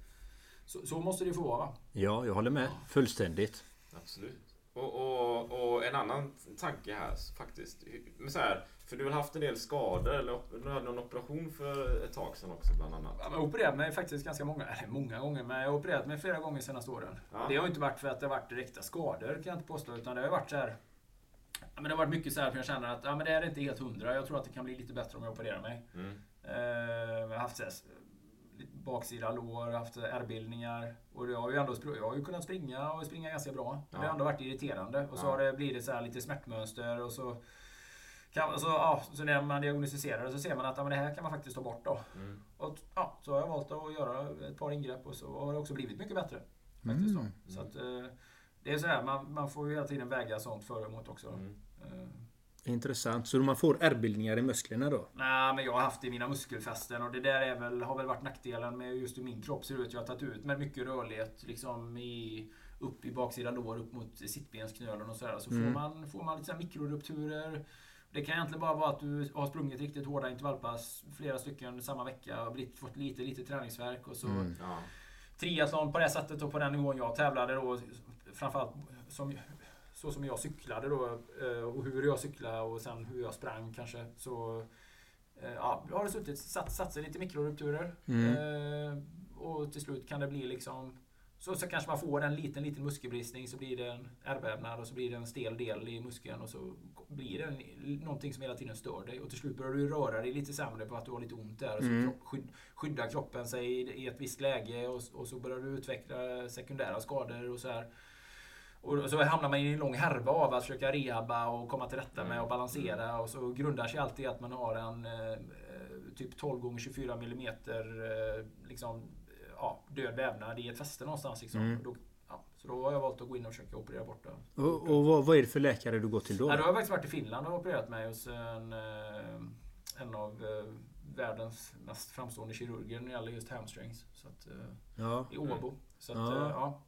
Så, så måste det få vara va? Ja, jag håller med. Fullständigt. Absolut. Och, och, och en annan tanke här faktiskt. Men så här, för du har haft en del skador, eller du hade någon operation för ett tag sedan också bland annat. Ja, Jag har opererat mig faktiskt ganska många, eller många gånger, men jag har opererat mig flera gånger de senaste åren. Ja. Det har ju inte varit för att det har varit direkta skador kan jag inte påstå, utan det har varit så här. Ja, men det har varit mycket så här för jag känner att ja, men det här är inte helt hundra. Jag tror att det kan bli lite bättre om jag opererar mig. Mm. Eh, jag har haft här, baksida lår, haft ärrbildningar. Och jag har ju ändå jag har ju kunnat springa och springa ganska bra. Men det har Ja. ändå varit irriterande. Och så Ja. har det blivit så här lite smärtmönster och så kan, så, ja, så när man diagnostiserar det så ser man att ja, men det här kan man faktiskt ta bort då. Mm. Och, ja, så har jag valt att göra ett par ingrepp och så har det också blivit mycket bättre. Faktiskt Mm. Så att, eh, det är så här, man, man får ju hela tiden väga sånt för och emot också. Mm. Eh, Intressant. Så man får ärrbildningar i musklerna då? Nej, men jag har haft det i mina muskelfästen och det där är väl, har väl varit nackdelen med just hur min kropp ser ut. Jag har tagit ut med mycket rörlighet liksom i, upp i baksida lår, upp mot sittbensknölen och sådär. Så Mm. får man, får man lite så här mikrorupturer. Det kan egentligen bara vara att du har sprungit riktigt hårda intervallpass flera stycken samma vecka och blivit, fått lite, lite träningsverk och så Mm. Ja. triathlon på det sättet och på den nivån jag tävlade då. Framförallt som, så som jag cyklade då eh, och hur jag cyklade och sen hur jag sprang kanske. Så eh, ja, har det suttit, satt, satt sig lite mikrorupturer. Mm. Eh, och till slut kan det bli liksom så, så kanske man får en liten, liten muskelbristning så blir det en ärrvävnad och så blir det en stel del i muskeln och så blir det en, någonting som hela tiden stör dig. Och till slut börjar du röra dig lite sämre på att du har lite ont där. Och så Mm. skydd, skyddar kroppen sig i, i ett visst läge och, och så börjar du utveckla sekundära skador och så här. Och så hamnar man i en lång härva av att försöka rehabba och komma till rätta med och balansera. Och så grundar sig allt i att man har en eh, typ 12 x 24 mm eh, liksom, ja, död vävnad i ett fäste någonstans. Liksom. Mm. Då, ja, så då har jag valt att gå in och försöka operera bort det. Och, och vad, vad är det för läkare du går till då? Ja, då har jag faktiskt varit i Finland och opererat mig hos en, eh, en av eh, världens mest framstående kirurger när det gäller just hamstrings. Så att, eh, Ja, I Åbo. Så att, Ja. ja.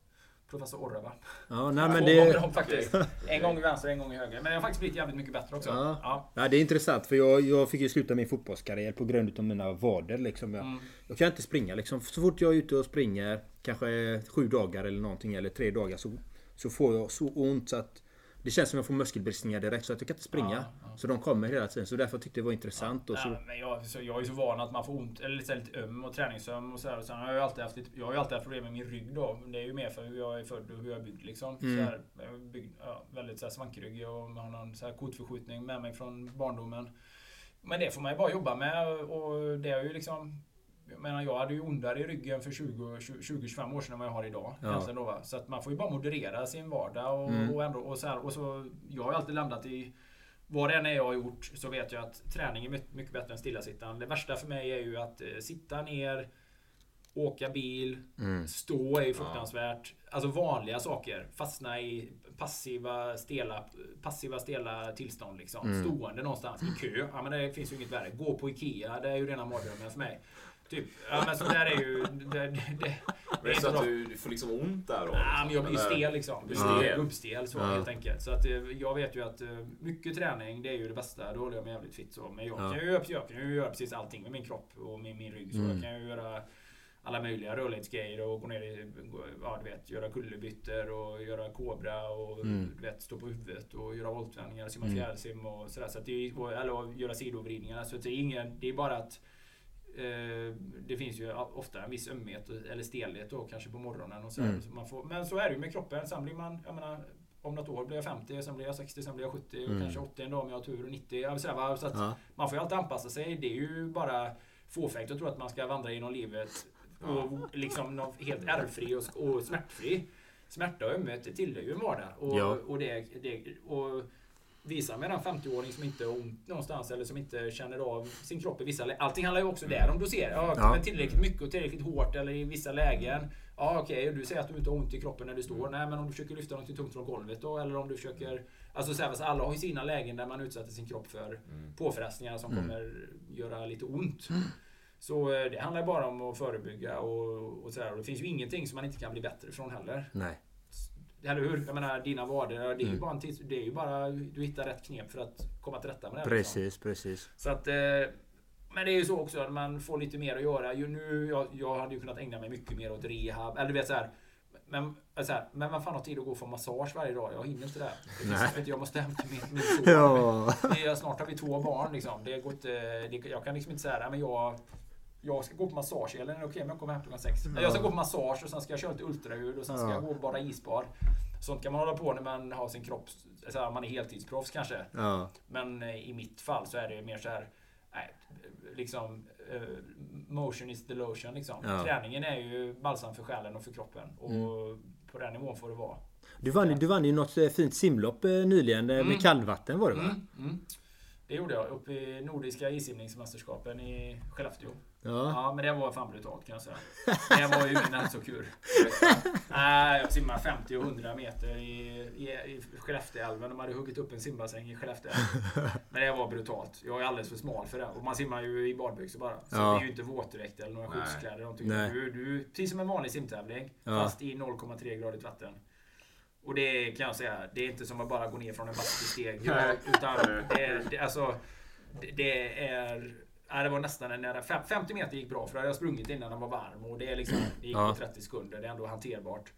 Professor Orreva. ja nej, men det... om faktiskt. En gång i vänster, en gång i höger. Men jag har faktiskt blivit jävligt mycket bättre också. Ja. Ja. Ja, det är intressant för jag, jag fick ju sluta min fotbollskarriär på grund av mina vader. Liksom. Jag, Mm. jag kan inte springa liksom. Så fort jag är ute och springer, kanske sju dagar eller någonting, eller tre dagar, så, så får jag så ont så att det känns som att jag får muskelbristningar direkt så jag kan inte springa. Ja, ja. Så de kommer hela tiden. Så därför tyckte jag det var intressant. Och så, Nej, men jag, så jag är så van att man får ont, eller lite, lite öm och träningsöm och så här. Och sen har jag alltid haft, lite, jag har ju alltid haft problem med min rygg då. Men det är ju mer för hur jag är född och hur jag är byggd liksom. Mm. Så här, byggd, ja, väldigt så här svankryggig och man har en så här kotförskjutning med mig från barndomen. Men det får man ju bara jobba med och det är ju liksom jag menar jag hade ju ondare i ryggen för 20-25 år sedan än vad jag har idag. Ja. Då, va? Så att man får ju bara moderera sin vardag och, Mm. och, ändå, och, så här, och så Jag har ju alltid landat i vad det än är jag har gjort så vet jag att träning är mycket, bättre än stillasittande. Det värsta för mig är ju att eh, sitta ner, åka bil, Mm. stå är ju fruktansvärt. Alltså vanliga saker. Fastna i passiva stela, passiva stela tillstånd liksom. Mm. Stående någonstans i kö. Ja men det finns ju inget värre. Gå på IKEA, det är ju rena mardrömmen för mig. Typ, ja men så där är ju... Det, det, det, det är så att du, du får liksom ont där då? Ja, men jag blir ju Eller- stel liksom. Du stel. Gubbstel så Ja. helt enkelt. Så att eh, jag vet ju att eh, mycket träning det är ju det bästa. Då håller jag mig jävligt fit så. Men jag, Ja. kan, ju, göra- jag kan ju göra precis allting med min kropp och med min rygg. Så Mm. jag kan ju göra alla möjliga rörlighetsgrejer och gå ner i, ja du vet, göra kullerbyttor och göra kobra och Mm. du vet, stå på huvudet och göra voltvändningar, simma Mm. fjärilsim och sådär. Så att det är, och- eller och göra sidovridningar. Så att det är ingen, det är bara att det finns ju ofta en viss ömhet eller stelhet då kanske på morgonen. Och så, Mm. så man får, men så är det ju med kroppen. Sen blir man, jag menar, om något år blir jag 50, sen blir jag 60, sen blir jag 70 och Mm. kanske 80 en dag om jag har tur och 90. Jag vill säga, va? så att Ja. man får ju alltid anpassa sig. Det är ju bara fåfängt att tro att man ska vandra genom livet och liksom helt ärrfri och, och smärtfri. Smärta och ömhet det tillhör ju en vardag. Och, Ja. och, det, det, och visa med en 50-åring som inte har ont någonstans eller som inte känner av sin kropp i vissa lägen. Allting handlar ju också där om dosering. Ja, Ja. tillräckligt mycket och tillräckligt hårt eller i vissa lägen. Ja okej, och du säger att du inte har ont i kroppen när du står. Nej men om du försöker lyfta något tungt från golvet då eller om du försöker... Alltså så här, så alla har ju sina lägen där man utsätter sin kropp för påfrestningar som kommer göra lite ont. Så eh, det handlar bara om att förebygga och, och sådär. Och det finns ju ingenting som man inte kan bli bättre från heller. Nej. Eller hur? Jag menar dina vader, det är ju Mm. bara en tids, Det är ju bara du hittar rätt knep för att komma till rätta med det. här, Precis, Liksom. precis. Så att, eh, men det är ju så också att man får lite mer att göra. Ju nu, jag, jag hade ju kunnat ägna mig mycket mer åt rehab. Eller du vet så här. Men, så här, men man fan har tid att gå få massage varje dag? Jag hinner inte det. vet, jag måste hämta min, min son. Ja. Snart har vi två barn liksom. Det går inte, det, jag kan liksom inte säga "Nej, men jag jag ska gå på massage, eller är det okej om jag kommer hem klockan sex? Jag ska gå på massage och sen ska jag köra lite ultraljud och sen ska Ja. jag gå och bada isbad. Sånt kan man hålla på när man har sin kropp, så här, man är heltidsproffs kanske. Ja. Men eh, i mitt fall så är det mer så här, nej, liksom eh, motion is the lotion liksom. Träningen är ju balsam för själen och för kroppen. Och Mm. på den nivån får det vara. Du vann, du vann ju något eh, fint simlopp nyligen eh, Mm. med kallvatten var det va? Mm, mm. Det gjorde jag uppe i Nordiska issimningsmästerskapen i Skellefteå. Ja. Ja, men det var fan brutalt kan jag säga. Det var ju ingen hälsokur. Nej, jag simmade 50 och 100 meter i, i, i Skellefteälven. De hade huggit upp en simbassäng i Skellefteå. Men det var brutalt. Jag är alldeles för smal för det. Och man simmar ju i badbyxor bara. Så Ja. det är ju inte våtdräkt eller några skyddskläder. Du, du, precis som en vanlig simtävling. Ja. Fast i 0,3 gradigt vatten. Och det kan jag säga, det är inte som att bara gå ner från en bastusteg. Utan det, det, alltså, det, det är... Ja, det var nästan en nära... fem- 50 meter gick bra för då hade jag sprungit innan den var varm. Och det, är liksom, det gick på 30 sekunder. Det är ändå hanterbart.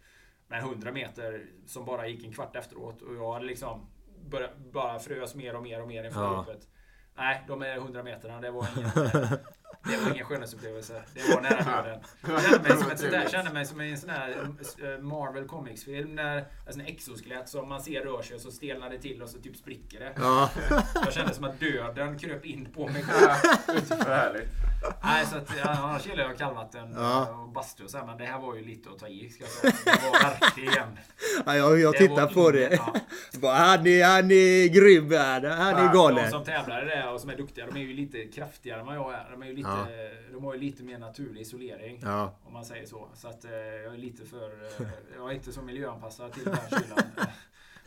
Men 100 meter som bara gick en kvart efteråt. Och jag hade liksom börjat, bara frös mer och mer och mer inför Ja. loppet. Nej, de är 100 meterna. Det var ingen, det var ingen skönhetsupplevelse. Det var nära döden. Jag kände mig som, ett sånt där, kände mig som i en sån här eh, Marvel Comics-film. När en sån här exoskelett som man ser rör sig och så stelnar det till och så typ spricker det. Ja. Jag kände som att döden kröp in på mig. För härligt. Nej, så att, ja, annars gillar jag kallvatten Ja. och bastu och så här, men det här var ju lite att ta i. Ska jag säga. Det var verkligen... Ja, jag jag tittar på det. ja. Bara, Han är, han är grym här. Han är De galen. som tävlar i det och som är duktiga, de är ju lite kraftigare än vad jag är. De, är ju lite, Ja. de har ju lite mer naturlig isolering. Ja. Om man säger så. Så att eh, jag är lite för... Eh, jag är inte så miljöanpassad till den här kylan.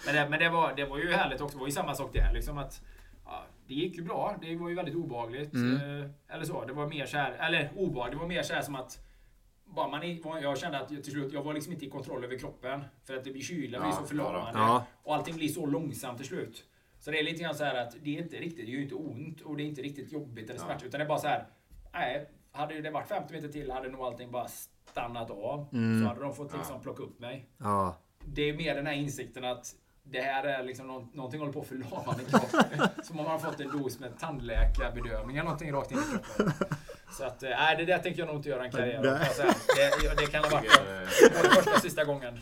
men det, men det, var, det var ju härligt också. Det var ju samma sak där. Liksom att, ja, det gick ju bra. Det var ju väldigt obehagligt. Mm. Eh, eller så. Det var mer så här... Eller obehagligt. Det var mer så här som att... Bara man, jag kände att jag, till slut, jag var liksom inte i kontroll över kroppen. För att det blir kyla blir Ja, så förlamande. ja. Och allting blir så långsamt till slut. Så det är lite grann så här att det är inte riktigt, det gör ju inte ont och det är inte riktigt jobbigt eller smärtsamt. Utan det är bara så här. Nej, hade det varit 50 meter till hade nog allting bara stannat av. Så hade de fått liksom plocka upp mig. Ja. Det är mer den här insikten att det här är liksom nå- någonting håller på att förlama min kropp. Som om man har fått en dos med tandläkarbedövning eller någonting rakt in i kroppen. Så att, eh, nej det där tänker jag nog inte göra en karriär av, säga. det, det kan ha varit både första och sista gången.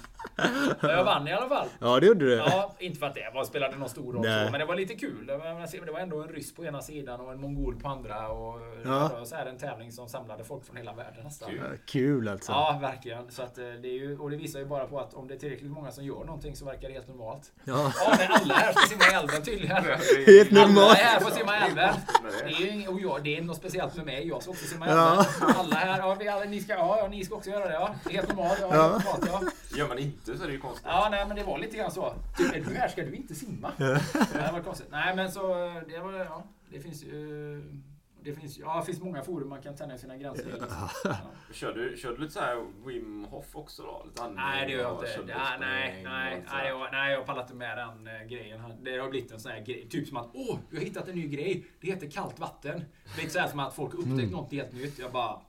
Men jag vann i alla fall. ja, det gjorde du. Ja, inte för att det var, spelade någon stor roll så, men det var lite kul. Det var, ändå en ryss på ena sidan och en mongol på andra. Och Ja. det var så här en tävling som samlade folk från hela världen nästan. Kul. Ja, Kul alltså. Ja, verkligen. Så att, eh, det är ju, och det visar ju bara på att om det är tillräckligt många som gör någonting så verkar det helt normalt. Ja. Ja, men alla här ska simma i älven tydligen. Helt Alla normalt. här får simma i älven. Det är ju ing- och jag, det är något speciellt med mig. Jag ska också simma. Ja. Alla här, ja, vi alla, ni, ska, ja, ja, ni ska också göra det. Ja. Det är helt normalt. Ja, Ja. normalt ja. Gör man inte så är det ju konstigt. Ja, nej, men det var lite grann så. Typ, är du här ska du inte simma. Nej, det var konstigt. Nej, men så det var, ja, det finns ju, det finns, ja, det finns många forum man kan tänja sina gränser i. Liksom. Ja. Kör du, kör du lite så här Wim Hof också då? Lite Nej, det gör jag inte. Ja, nej, nej, nej, jag, nej, jag pallar inte med den eh, grejen. Det har blivit en sån här grej. Typ som att åh, jag har hittat en ny grej. Det heter kallt vatten. Lite så här som att folk har upptäckt något helt nytt. Jag bara,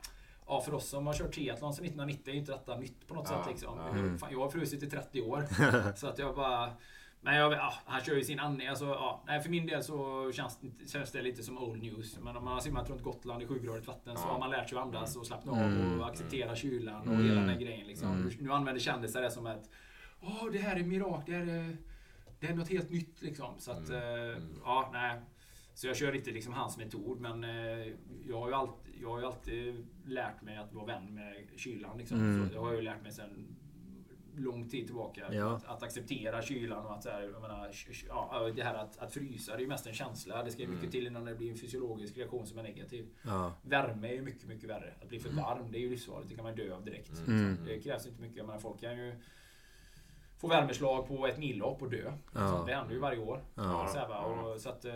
ja för oss som har kört triathlon sedan 1990 är inte detta nytt på något Ja, sätt liksom. ja. Fan, jag har frusit i 30 år. så att jag bara Men jag, ja, han kör ju sin andning. Alltså, ja, nej, för min del så känns, känns det lite som old news. Men om man har simmat runt Gotland i sjugradigt vatten så har man lärt sig att andas och slappna Mm. av och acceptera kylan och hela den grejen. Liksom. Nu använder kändisar det som att Åh, det här är mirakel. Det här är, det är något helt nytt liksom. Så att, eh, ja, nej. Så jag kör inte liksom hans metod, men eh, jag, har ju alltid, jag har alltid lärt mig att vara vän med kylan. Liksom. Mm. Så det har jag ju lärt mig sedan lång tid tillbaka. Ja. Att, att acceptera kylan och att så här, jag menar, ja, det här att, att frysa, det är ju mest en känsla. Det ska ju mycket till innan det blir en fysiologisk reaktion som är negativ. Ja. Värme är ju mycket, mycket värre. Att bli för varm, det är ju livsfarligt. Det kan man dö av direkt. Mm. Det krävs inte mycket. Jag menar, folk kan ju få värmeslag på ett millopp och dö. Ja. Det händer ju varje år. Ja. Så, här, va? och, så att eh,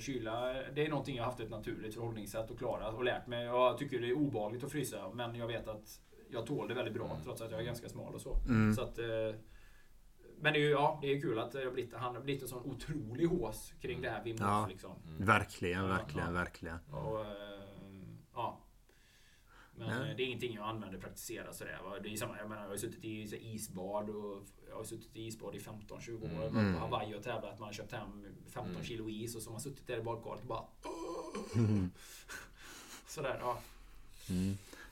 kyla, det är någonting jag haft ett naturligt förhållningssätt att klara och lärt mig. Jag tycker det är obehagligt att frysa, men jag vet att jag tål det väldigt bra trots att jag är ganska smal och så. Mm. så att, eh, men det är ju ja, det är kul att jag har blivit, han har blivit en sån otrolig hås kring det här Wim Hof. Ja. Liksom. Verkligen, Ja, verkligen, ja. verkligen. Och, eh, ja. Men Nej. eh, det är ingenting jag använder och praktiserar sådär. Det är samma, jag menar, jag har suttit i isbad och jag har suttit i isbad i 15-20 år. Varit på Hawaii och tävlat. Man har köpt hem 15 kilo is och så har man suttit där i badkaret och bara... Sådär, ja.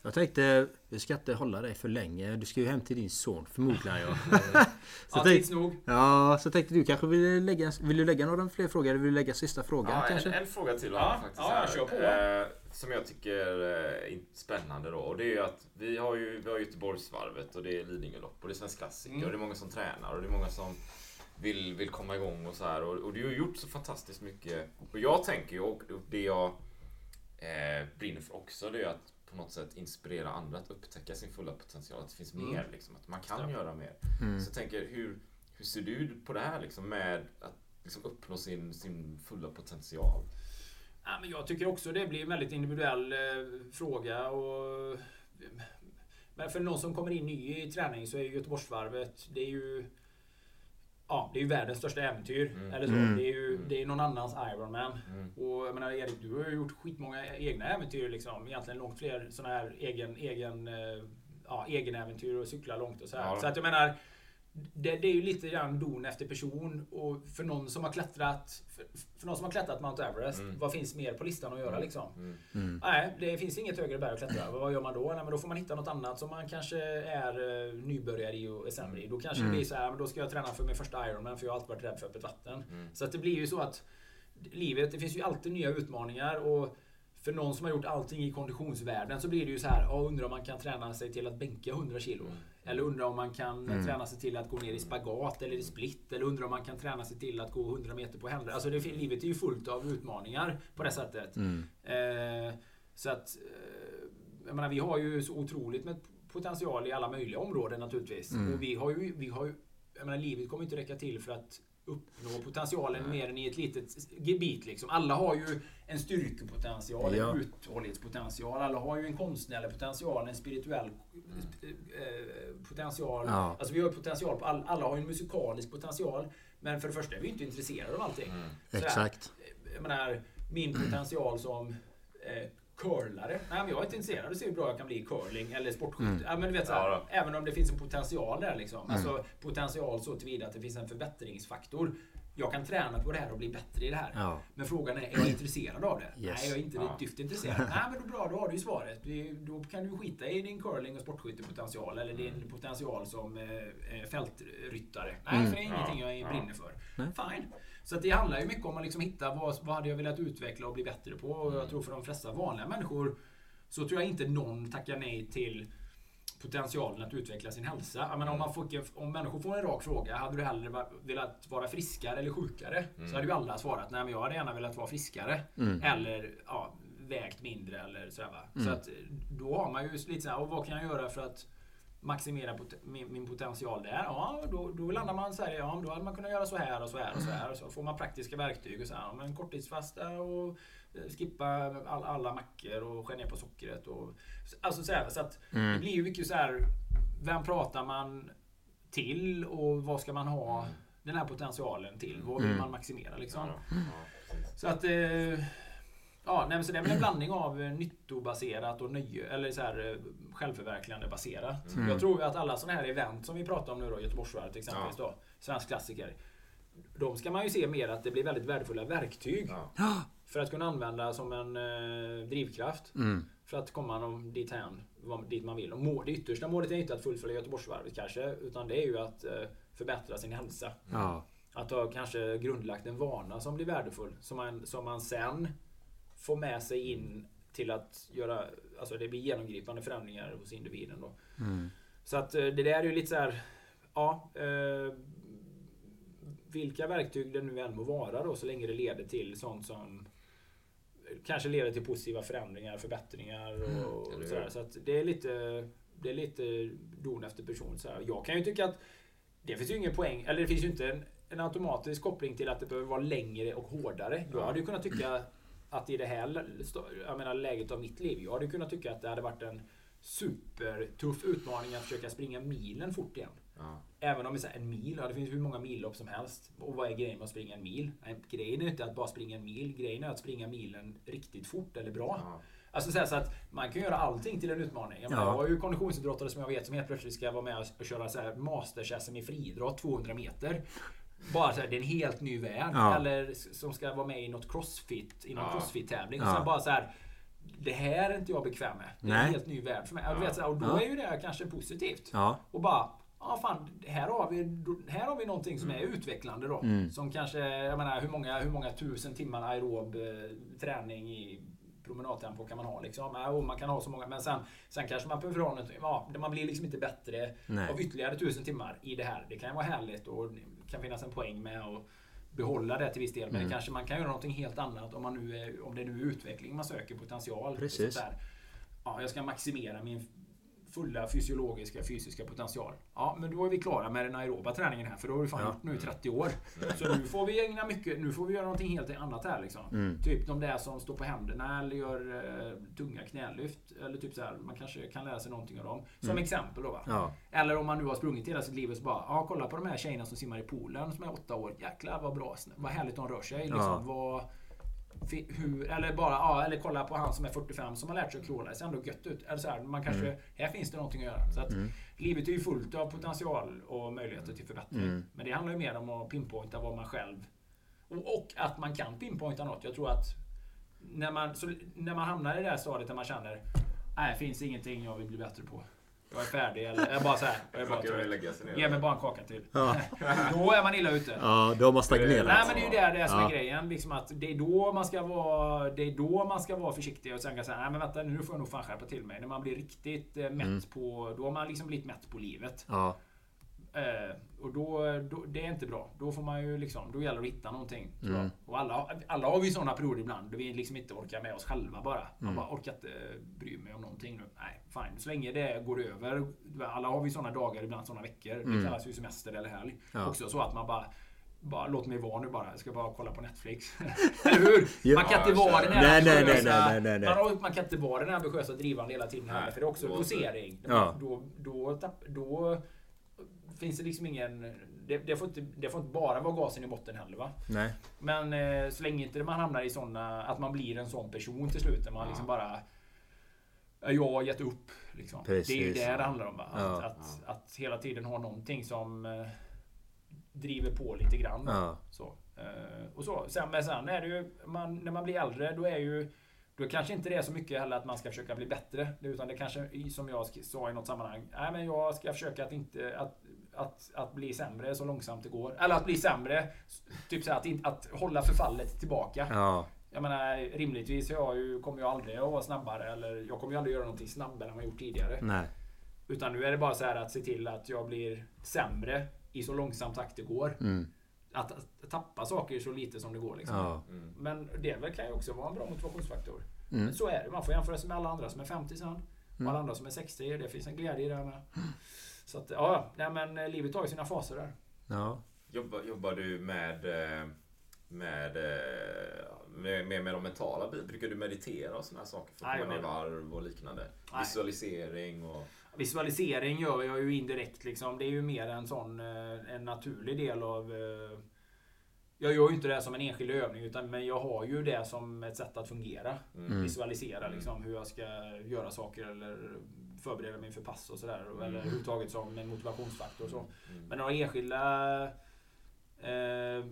Jag tänkte, vi ska inte hålla dig för länge. Du ska ju hem till din son förmodligen jag. så, ja tänk, tids nog. ja, så tänkte du kanske vill lägga, vill du lägga några fler frågor? Eller vill du lägga sista frågan Ja, en, kanske? en fråga till Ja, faktiskt. ja, här, kör på. Eh, som jag tycker är in- spännande då. Och det är ju att vi har ju vi har Göteborgsvarvet och det är Lidingölopp och det är Svensk Klassiker Mm. och det är många som tränar och det är många som vill, vill komma igång och så här. Och, och du har gjort så fantastiskt mycket. Och jag tänker ju, och det jag eh, brinner för också, det är att på något sätt inspirera andra att upptäcka sin fulla potential. Att det finns Mm. mer, liksom, att man kan Ja. göra mer. Mm. Så jag tänker, hur, hur ser du på det här liksom, med att liksom, uppnå sin, sin fulla potential? Ja, men jag tycker också det blir en väldigt individuell eh, fråga. Och, men för någon som kommer in ny i träning så är ju Göteborgsvarvet, det är ju Ja, det är ju världens största äventyr. Eller så. Mm. Det är ju det är någon annans Ironman. Mm. Och jag menar Erik, du har ju gjort skitmånga egna äventyr liksom. Egentligen långt fler sådana här egen, egen, eh, ja, egen äventyr och cykla långt och så här. Ja. Så att jag menar det, det är ju lite grann don efter person och för någon som har klättrat för, för någon som har klättrat Mount Everest, Mm. vad finns mer på listan att göra liksom? Mm. Nej, det finns inget högre berg att klättra. Vad gör man då? Nej, men då får man hitta något annat som man kanske är eh, nybörjare i och är sämre i. Då kanske det blir så här, men då ska jag träna för min första Ironman för jag har alltid varit rädd för öppet vatten. Så att det blir ju så att livet, det finns ju alltid nya utmaningar och för någon som har gjort allting i konditionsvärlden så blir det ju så här, ja, undrar om man kan träna sig till att bänka 100 kilo. Eller undrar om man kan träna sig till att gå ner i spagat eller i split. Eller undrar om man kan träna sig till att gå 100 meter på händer. Alltså det, livet är ju fullt av utmaningar på det sättet. Eh, så att, eh, jag menar, vi har ju så otroligt med potential i alla möjliga områden naturligtvis. Och vi har ju, vi har ju, jag menar, livet kommer inte räcka till för att uppnå potentialen mer än i ett litet gebit. Liksom. Alla har ju en styrkepotential, Ja. en uthållighetspotential. Alla har ju en konstnärlig potential, en spirituell eh, potential. Ja. Alltså vi har potential på all, alla har ju en musikalisk potential. Men för det första är vi inte intresserade av allting. Sådär. Exakt. Jag menar, min potential som eh, curlare. Nej, men jag är inte intresserad av att se hur bra jag kan bli i curling eller sportskytte. Ja, men du vet, så här, Ja, även om det finns en potential där. Liksom. Alltså, potential så tillvida att det finns en förbättringsfaktor. Jag kan träna på det här och bli bättre i det här. Ja. Men frågan är, är jag intresserad av det? Yes. Nej, jag är inte Ja. dyft intresserad. Nej, men då bra, då har du ju svaret. Då kan du skita i din curling och sportskyttepotential eller din potential som eh, eh, fältryttare. Nej, för det är ingenting jag Ja. brinner för. Fine. Så att det handlar ju mycket om att liksom hitta vad, vad hade jag velat utveckla och bli bättre på. Och jag tror för de flesta vanliga människor så tror jag inte någon tackar nej till potentialen att utveckla sin hälsa. Jag menar, om, man får, om människor får en rak fråga, hade du hellre velat vara friskare eller sjukare? Så hade ju alla svarat, nej men jag hade gärna velat vara friskare. Eller ja, vägt mindre eller sådär va. Så att då har man ju lite såhär, och vad kan jag göra för att maximera pot- min, min potential där? Ja, då, då landar man så här, ja då hade man kunnat göra så här och så här och så här. Och så får man praktiska verktyg och så här, ja, men korttidsfasta och skippa all, alla mackor och skära ner på sockret. Och, alltså så, här, så att det blir ju mycket så här, vem pratar man till och vad ska man ha den här potentialen till? Vad vill man maximera liksom? Så att... Eh, ja, nej, men så det är en blandning av eh, nyttobaserat och nöje, eller så här, eh, självförverkligande baserat. Jag tror att alla sådana här event som vi pratar om nu då, Göteborgsvarvet exempelvis då, Svensk klassiker. De ska man ju se mer att det blir väldigt värdefulla verktyg. Ja. För att kunna använda som en eh, drivkraft. Mm. För att komma någon dit, vad- dit man vill. Och må, det yttersta målet är inte att fullfölja Göteborgsvarvet kanske. Utan det är ju att eh, förbättra sin hälsa. Ja. Att ha kanske grundlagt en vana som blir värdefull. Som man, som man sen får med sig in till att göra... Alltså det blir genomgripande förändringar hos individen då. Så att eh, det där är ju lite så här... Ja. Eh, vilka verktyg det nu än må vara då så länge det leder till sånt som kanske leder till positiva förändringar, förbättringar och, och sådär. Så att det är lite... Det är lite don efter person. Så här. Jag kan ju tycka att det finns ju ingen poäng, eller det finns ju inte en, en automatisk koppling till att det behöver vara längre och hårdare. Jag hade ju kunnat tycka att i det här jag menar, läget av mitt liv, jag hade kunnat tycka att det hade varit en supertuff utmaning att försöka springa milen fort igen. Ja. Även om vi säger en mil, ja, det finns hur många millopp som helst. Och vad är grejen med att springa en mil? Nej, grejen är inte att bara springa en mil, grejen är att springa milen riktigt fort eller bra. Ja. Alltså så, att man kan göra allting till en utmaning. Jag, menar, Ja. jag har ju konditionsidrottare som jag vet som helt plötsligt ska vara med och köra så här masters-SM i friidrott 200 meter. Bara så här, det är en helt ny värld. Ja. Eller som ska vara med i något crossfit, i någon Ja. crossfit-tävling. Och Ja. sen bara så här. Det här är inte jag bekväm med. Det är Nej. en helt ny värld för mig. Vet, här, och då Ja. är ju det kanske positivt. Ja. Och bara, ja fan, här har vi, här har vi någonting som är Mm. utvecklande då. Som kanske, jag menar hur många, hur många tusen timmar aerob eh, träning i promenadtempo kan man ha liksom? Ja, och man kan ha så många, men sen, sen kanske man behöver ha något, ja, man blir liksom inte bättre Nej. av ytterligare tusen timmar i det här. Det kan ju vara härligt och det kan finnas en poäng med att behålla det till viss del. Men Mm. kanske man kan göra någonting helt annat om, man nu är, om det nu är utveckling man söker, potential. Precis. Ja, jag ska maximera min fulla fysiologiska, fysiska potential. Ja, men då är vi klara med den aeroba träningen här, för då har vi fan Ja. gjort nu i 30 år. Så nu får vi ägna mycket, nu får vi göra någonting helt annat här liksom. Mm. Typ de där som står på händerna eller gör eh, tunga knälyft. Eller typ så här, man kanske kan lära sig någonting av dem. Som exempel då va. Mm. Ja. Eller om man nu har sprungit hela sitt liv och så bara, ja kolla på de här tjejerna som simmar i poolen som är åtta år. Jäklar vad bra, vad härligt de rör sig. Liksom, Ja. vad, hur, eller bara, ja, eller kolla på han som är 45 som har lärt sig att crawla. Det ser ändå gött ut. Eller så här, man kanske, här finns det någonting att göra. Så att Livet är ju fullt av potential och möjligheter till förbättring. Men det handlar ju mer om att pinpointa vad man själv... Och, och att man kan pinpointa något. Jag tror att när man, så, när man hamnar i det här stadiet där man känner Nej, det finns ingenting jag vill bli bättre på. Jag är färdig eller jag är bara så här. Jag är bara trött. lägga sig ner? Ge mig bara en kaka till. Då är man illa ute. Ja, då har man stagnerat. Nej men det är ju det, det som Ja. är grejen. Liksom att det är då man ska vara Det är då man ska vara försiktig och sen kan säga Nej men vänta nu får jag nog fan skärpa till mig. När man blir riktigt eh, mätt Mm. på Då har man liksom blivit mätt på livet. Ja. Eh, och då, då, det är inte bra. Då får man ju liksom, då gäller det att hitta någonting. Mm. Och alla, alla har vi sådana perioder ibland då vi liksom inte orkar med oss själva bara. Man Mm. bara orkar inte bry mig om någonting nu. Nej, fine. Så länge det går över. Alla har vi sådana dagar, ibland sådana veckor. Det kallas ju semester eller helg. Mm. Ja. Också så att man bara bara låt mig vara nu bara. Jag ska bara kolla på Netflix. Eller hur? Ja. Man kan inte vara den här Nej, nej, nej, nej, nej. Man, man kan inte vara den ambitiösa drivande hela tiden. Nej, För det är också posering. Ja. Då, då, då finns det liksom ingen... Det, det, får inte, det får inte bara vara gasen i botten heller va. Nej. Men eh, så länge inte man hamnar i såna... Att man blir en sån person till slut. Där man liksom bara... "Ja, Jag har gett upp. Liksom. Det är ju det det handlar om. Va? Att, Ja. att, att hela tiden ha någonting som eh, driver på lite grann. Ja. Så. Eh, och så. Sen, men sen är det ju... Man, när man blir äldre då är ju... Då kanske inte det är så mycket heller att man ska försöka bli bättre. Utan det kanske, som jag sa i något sammanhang. Nej men jag ska försöka att inte... Att, att, att bli sämre så långsamt det går. Eller att bli sämre. Typ så här, att, inte- att hålla förfallet tillbaka. Ja. Jag menar rimligtvis jag ju, kommer jag aldrig att vara snabbare. Eller jag kommer ju aldrig göra någonting snabbare än vad jag gjort tidigare. Nej. Utan nu är det bara så här att se till att jag blir sämre i så långsam takt det går. Mm. Att, att tappa saker så lite som det går. Liksom. Ja. Men det väl kan ju också vara en bra motivationsfaktor. Mm. Men så är det. Man får jämföra sig med alla andra som är 50 sen. Och alla andra som är 60. Det finns en glädje i det här med. Så att, ja, nej, men eh, livet har ju sina faser där. Ja. Jobbar, jobbar du med, eh, med, eh, med, med, med de mentala bitarna? Brukar du meditera och sådana här saker? För att komma ner varv och liknande? Nej. Visualisering och... Visualisering gör jag ju indirekt. Liksom. Det är ju mer en sån en naturlig del av... Jag gör ju inte det som en enskild övning utan men jag har ju det som ett sätt att fungera. Mm. Visualisera liksom, hur jag ska göra saker eller förbereda mig för pass och sådär. Mm. Eller överhuvudtaget som en motivationsfaktor. och Så. Men några enskilda Eh,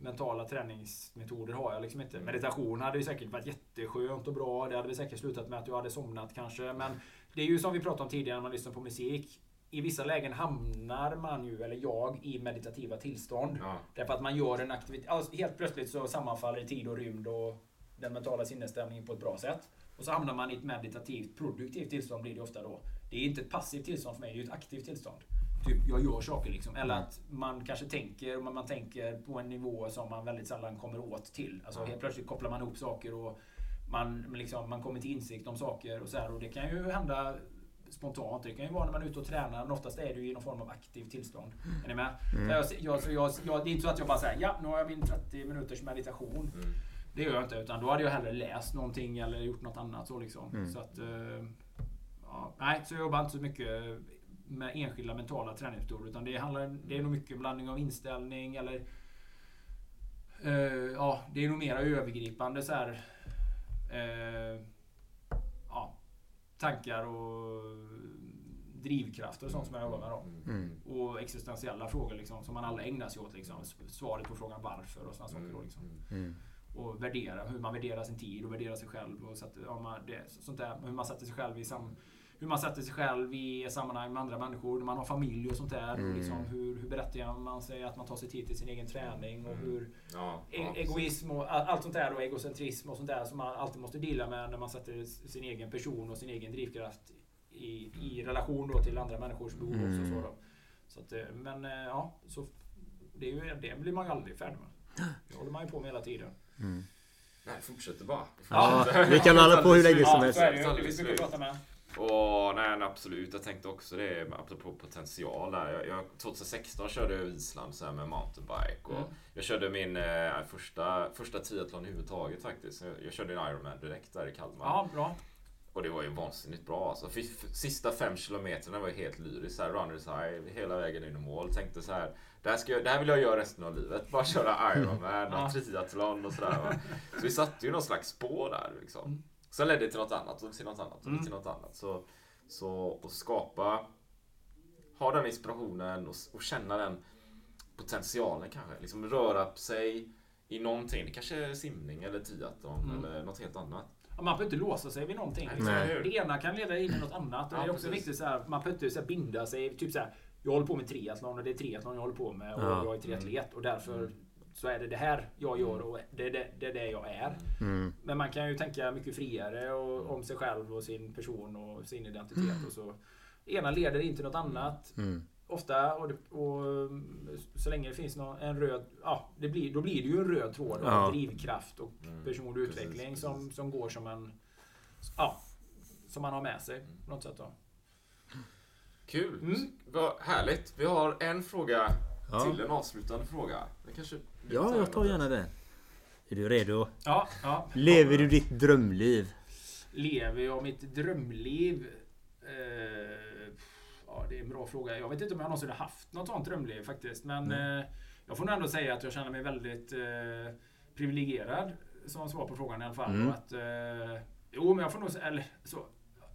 mentala träningsmetoder har jag liksom inte. Meditation hade ju säkert varit jätteskönt och bra. Det hade väl säkert slutat med att jag hade somnat kanske. Men det är ju som vi pratade om tidigare när man lyssnar på musik. I vissa lägen hamnar man ju, eller jag, i meditativa tillstånd. Ja. Därför att man gör en aktivitet. Alltså helt plötsligt så sammanfaller tid och rymd och den mentala sinnesstämningen på ett bra sätt. Och så hamnar man i ett meditativt, produktivt tillstånd blir det ofta då. Det är inte ett passivt tillstånd för mig, det är ett aktivt tillstånd. Typ, jag gör saker liksom. Eller att man kanske tänker, men man tänker på en nivå som man väldigt sällan kommer åt till. Alltså helt plötsligt kopplar man ihop saker och man, liksom, man kommer till insikt om saker och så här. Och det kan ju hända spontant. Det kan ju vara när man är ute och tränar, men oftast är det ju i någon form av aktivt tillstånd. Är ni med? Så jag, jag, jag, det är inte så att jag bara säger ja, nu har jag min 30 minuters meditation. Det gör jag inte, utan då hade jag hellre läst någonting eller gjort något annat. Så liksom. så att, eh, ja, nej, så jag jobbar inte så mycket med enskilda mentala träningsmetoder. Utan det, handlar, det är nog mycket blandning av inställning eller eh, ja, det är nog mera övergripande så här, eh, ja, tankar och drivkrafter och sånt som jag jobbar med. Då. Mm. Och existentiella frågor liksom, som man alla ägnar sig åt. Liksom. Svaret på frågan varför och sådana saker. Då, liksom. Mm. Och värdera, hur man värderar sin tid och värderar sig själv. Och sätter, ja, man, det, sånt där, hur man sätter sig själv i sam, hur man sätter sig själv i sammanhang med andra människor. När man har familj och sånt där. Och liksom, hur, hur berättar man sig att man tar sig tid till sin egen träning. Och hur Ja, e- egoism och all- allt sånt där och egocentrism och sånt där som man alltid måste dela med när man sätter sin egen person och sin egen drivkraft i, i relation då till andra människors behov också. Så då. Så att, eh, men eh, ja, så det, är ju, det blir man ju aldrig färdig med. Det håller man ju på med hela tiden. Nej, fortsätter bara. Ja, vi kan hålla på hur länge som Ja, helst. att slut. prata med. Och nej, absolut. Jag tänkte också det, apropå potential där. Jag, jag, 2016 körde jag Island så här med mountainbike. Och Mm. Jag körde min eh, första, första triathlon överhuvudtaget faktiskt. Jag, jag körde en Ironman direkt där i Kalmar. Ja, bra. Och det var ju vansinnigt bra alltså. Sista fem kilometerna var ju helt lyriskt. Runners high hela vägen in i mål. Tänkte så här. Det här, ska jag, det här vill jag göra resten av livet. Bara köra Ironman och triathlon och sådär. Va? Så vi satte ju någon slags spår där liksom. Mm. Sen ledde det till något annat och till något annat och till något annat. Så, så att skapa, ha den inspirationen och, och känna den potentialen kanske. Liksom röra på sig i någonting. Det kanske är simning eller triathlon Mm. eller något helt annat. Ja, Man behöver inte låsa sig vid någonting. Liksom. Det ena kan leda in i något annat. Och Ja, det är också precis. viktigt så här, man behöver inte så här, binda sig. Typ så här, jag håller på med triathlon och det är triathlon jag håller på med. Och Ja. jag är triatlet och därför så är det det här jag gör och det är det, det, är det jag är. Mm. Men man kan ju tänka mycket friare och, om sig själv och sin person och sin identitet. Och så. Ena leder in till något annat. Mm. Ofta och, det, och mm, så länge det finns någon, en röd... Ja, det blir, då blir det ju en röd tråd av Ja. drivkraft och Mm. personlig Precis, utveckling precis. Som, som går som en... Ja, som man har med sig på något sätt då. Kul! Mm. Vad härligt. Vi har en fråga Ja. till, en avslutande fråga. Det kanske Ja, jag tar gärna den. Är du redo? Ja, ja. Lever du ditt drömliv? Lever jag mitt drömliv? Eh, ja, det är en bra fråga. Jag vet inte om jag någonsin har haft något sånt drömliv faktiskt. Men eh, jag får nog ändå säga att jag känner mig väldigt eh, privilegierad som svar på frågan i alla fall. Mm. Och att, eh, jo, men jag får nog säga, eller så.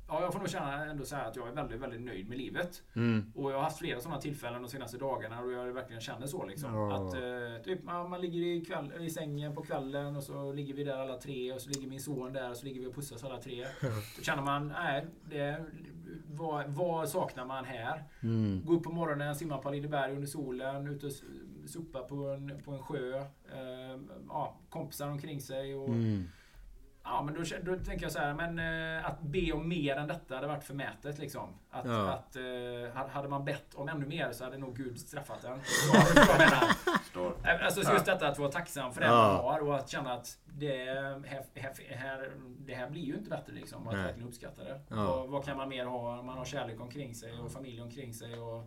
Ja, jag får nog känna ändå säga att jag är väldigt, väldigt nöjd med livet. Mm. Och jag har haft flera sådana tillfällen de senaste dagarna och jag verkligen känner så liksom. Ja. Att eh, typ, man, man ligger i, kväll, i sängen på kvällen och så ligger vi där alla tre och så ligger min son där och så ligger vi och pussas alla tre. Då känner man, nej, det, vad, vad saknar man här? Mm. Gå upp på morgonen, simma på Lindeberg under solen, ut och s- supa på en, på en sjö. Eh, ja, kompisar omkring sig och Mm. Ja, men då, då tänker jag så här, men eh, att be om mer än detta hade varit förmätet liksom. Att, Ja. att eh, hade man bett om ännu mer så hade nog Gud straffat en. Så. Eh, Alltså så just detta att vara tacksam för det Ja. man har och att känna att det här, här, det här blir ju inte bättre liksom. Och att verkligen uppskatta det. Ja. Vad, vad kan man mer ha? Man har kärlek omkring sig och familj omkring sig. Och,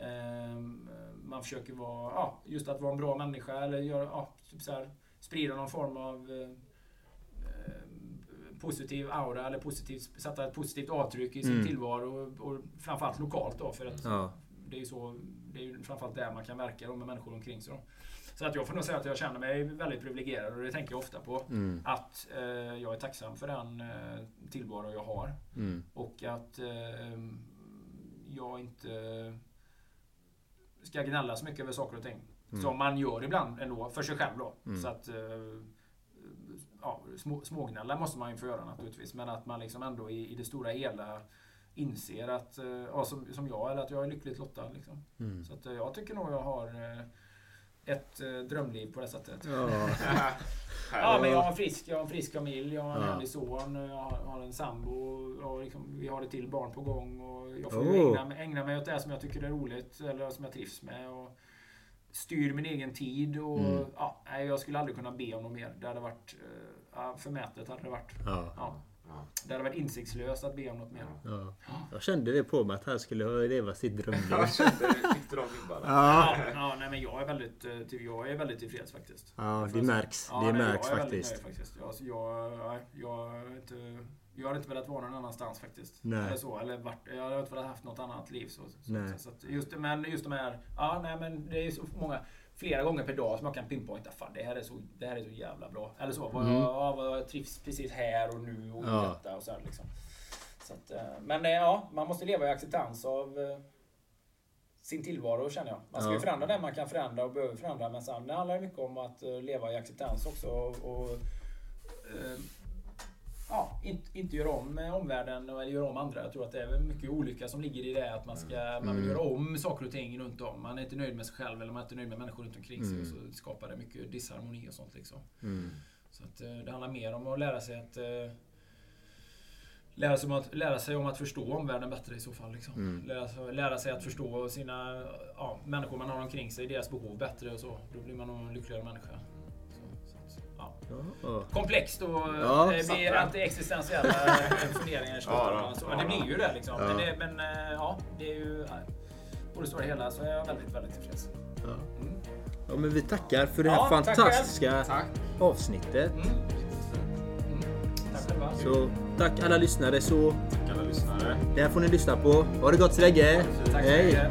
ehm, man försöker vara, ja, just att vara en bra människa eller göra, ja, typ så här, sprida någon form av eh, eh, positiv aura eller positivt, sätta ett positivt avtryck i sin Mm. tillvaro och, och framförallt lokalt då för att Ja. det är ju så, det är ju framförallt där man kan verka då med människor omkring sig. Då. Så att jag får nog säga att jag känner mig väldigt privilegierad och det tänker jag ofta på. Mm. Att eh, jag är tacksam för den eh, tillvaro jag har. Mm. Och att eh, jag inte ska gnälla så mycket över saker och ting. Som man gör ibland ändå, för sig själv då. Mm. Så att... Ja, små, smågnälla måste man ju få göra naturligtvis. Men att man liksom ändå i, i det stora hela inser att, eh, ja, som, som jag, eller att jag är lyckligt lottad. Liksom. Mm. Så att eh, jag tycker nog jag har eh, ett drömliv på det sättet. Ja. Ja, men jag har frisk, jag har en frisk familj, jag har en Ja. härlig son, jag har, en sambo, och liksom, vi har ett till barn på gång. Och jag får Oh. ägna, ägna mig åt det som jag tycker är roligt, eller som jag trivs med. Och styr min egen tid. Och, Mm. ja, nej, jag skulle aldrig kunna be om något mer. Det hade varit eh, förmätet. Hade det, varit. Ja. Ja. Det hade varit insiktslöst att be om något mer. Ja. Jag kände det på mig att han skulle leva sitt drömliv. Jag kände, fick de vibbarna? Ja, Ja, ja, nej, men jag är väldigt, eh, till- jag är väldigt tillfreds faktiskt. ja det jag märks. Ja, Det nej, märks jag är väldigt faktiskt. nöjd faktiskt. Jag, jag, jag, är inte, jag hade inte velat vara någon annanstans faktiskt. Nej. Eller så, eller vart, jag hade inte velat haft något annat liv. Så, så, Nej. så att just, men just de här, ja nej men det är så många, flera gånger per dag som jag kan pinpointa, fan det här är så, det här är så jävla bra. Eller så, Mm. jag, jag trivs precis här och nu och Ja. detta och så här, liksom. Så att, eh, men eh, ja, man måste leva i acceptans av eh, sin tillvaro känner jag. Man ska Ja. ju förändra det man kan förändra och behöver förändra. Men sen det handlar det mycket om att leva i acceptans också. Och, och ja, inte, inte göra om med omvärlden eller göra om andra. Jag tror att det är mycket olycka som ligger i det. Att man, ska, man vill Mm. göra om saker och ting runt om. Man är inte nöjd med sig själv eller man är inte nöjd med människor runt omkring sig. Mm. Och så skapar det mycket disharmoni och sånt liksom. Mm. Så att, eh, det handlar mer om att lära sig att eh, Lära sig, om att, lära sig om att förstå omvärlden bättre i så fall. Liksom. Mm. Lära, sig, lära sig att förstå sina ja, människor man har omkring sig, deras behov bättre och så. Då blir man en lyckligare människa. Ja. Ja. Komplext och Ja, eh, satt blir den. anti-existentiella eh, funderingar Ja, slutändan. då. Så, Men det Ja, blir ju det liksom. Ja. Men, det, men eh, ja, det är ju... ja, På det stora hela så är jag väldigt, väldigt tillfreds. Ja. Mm. ja, men vi tackar för det här Ja, fantastiska Tack. avsnittet. Mm. Mm. Tack. Så tack alla lyssnare. Så Tack alla lyssnare. det här får ni lyssna på. Ha det gott så länge. Tack så Hej!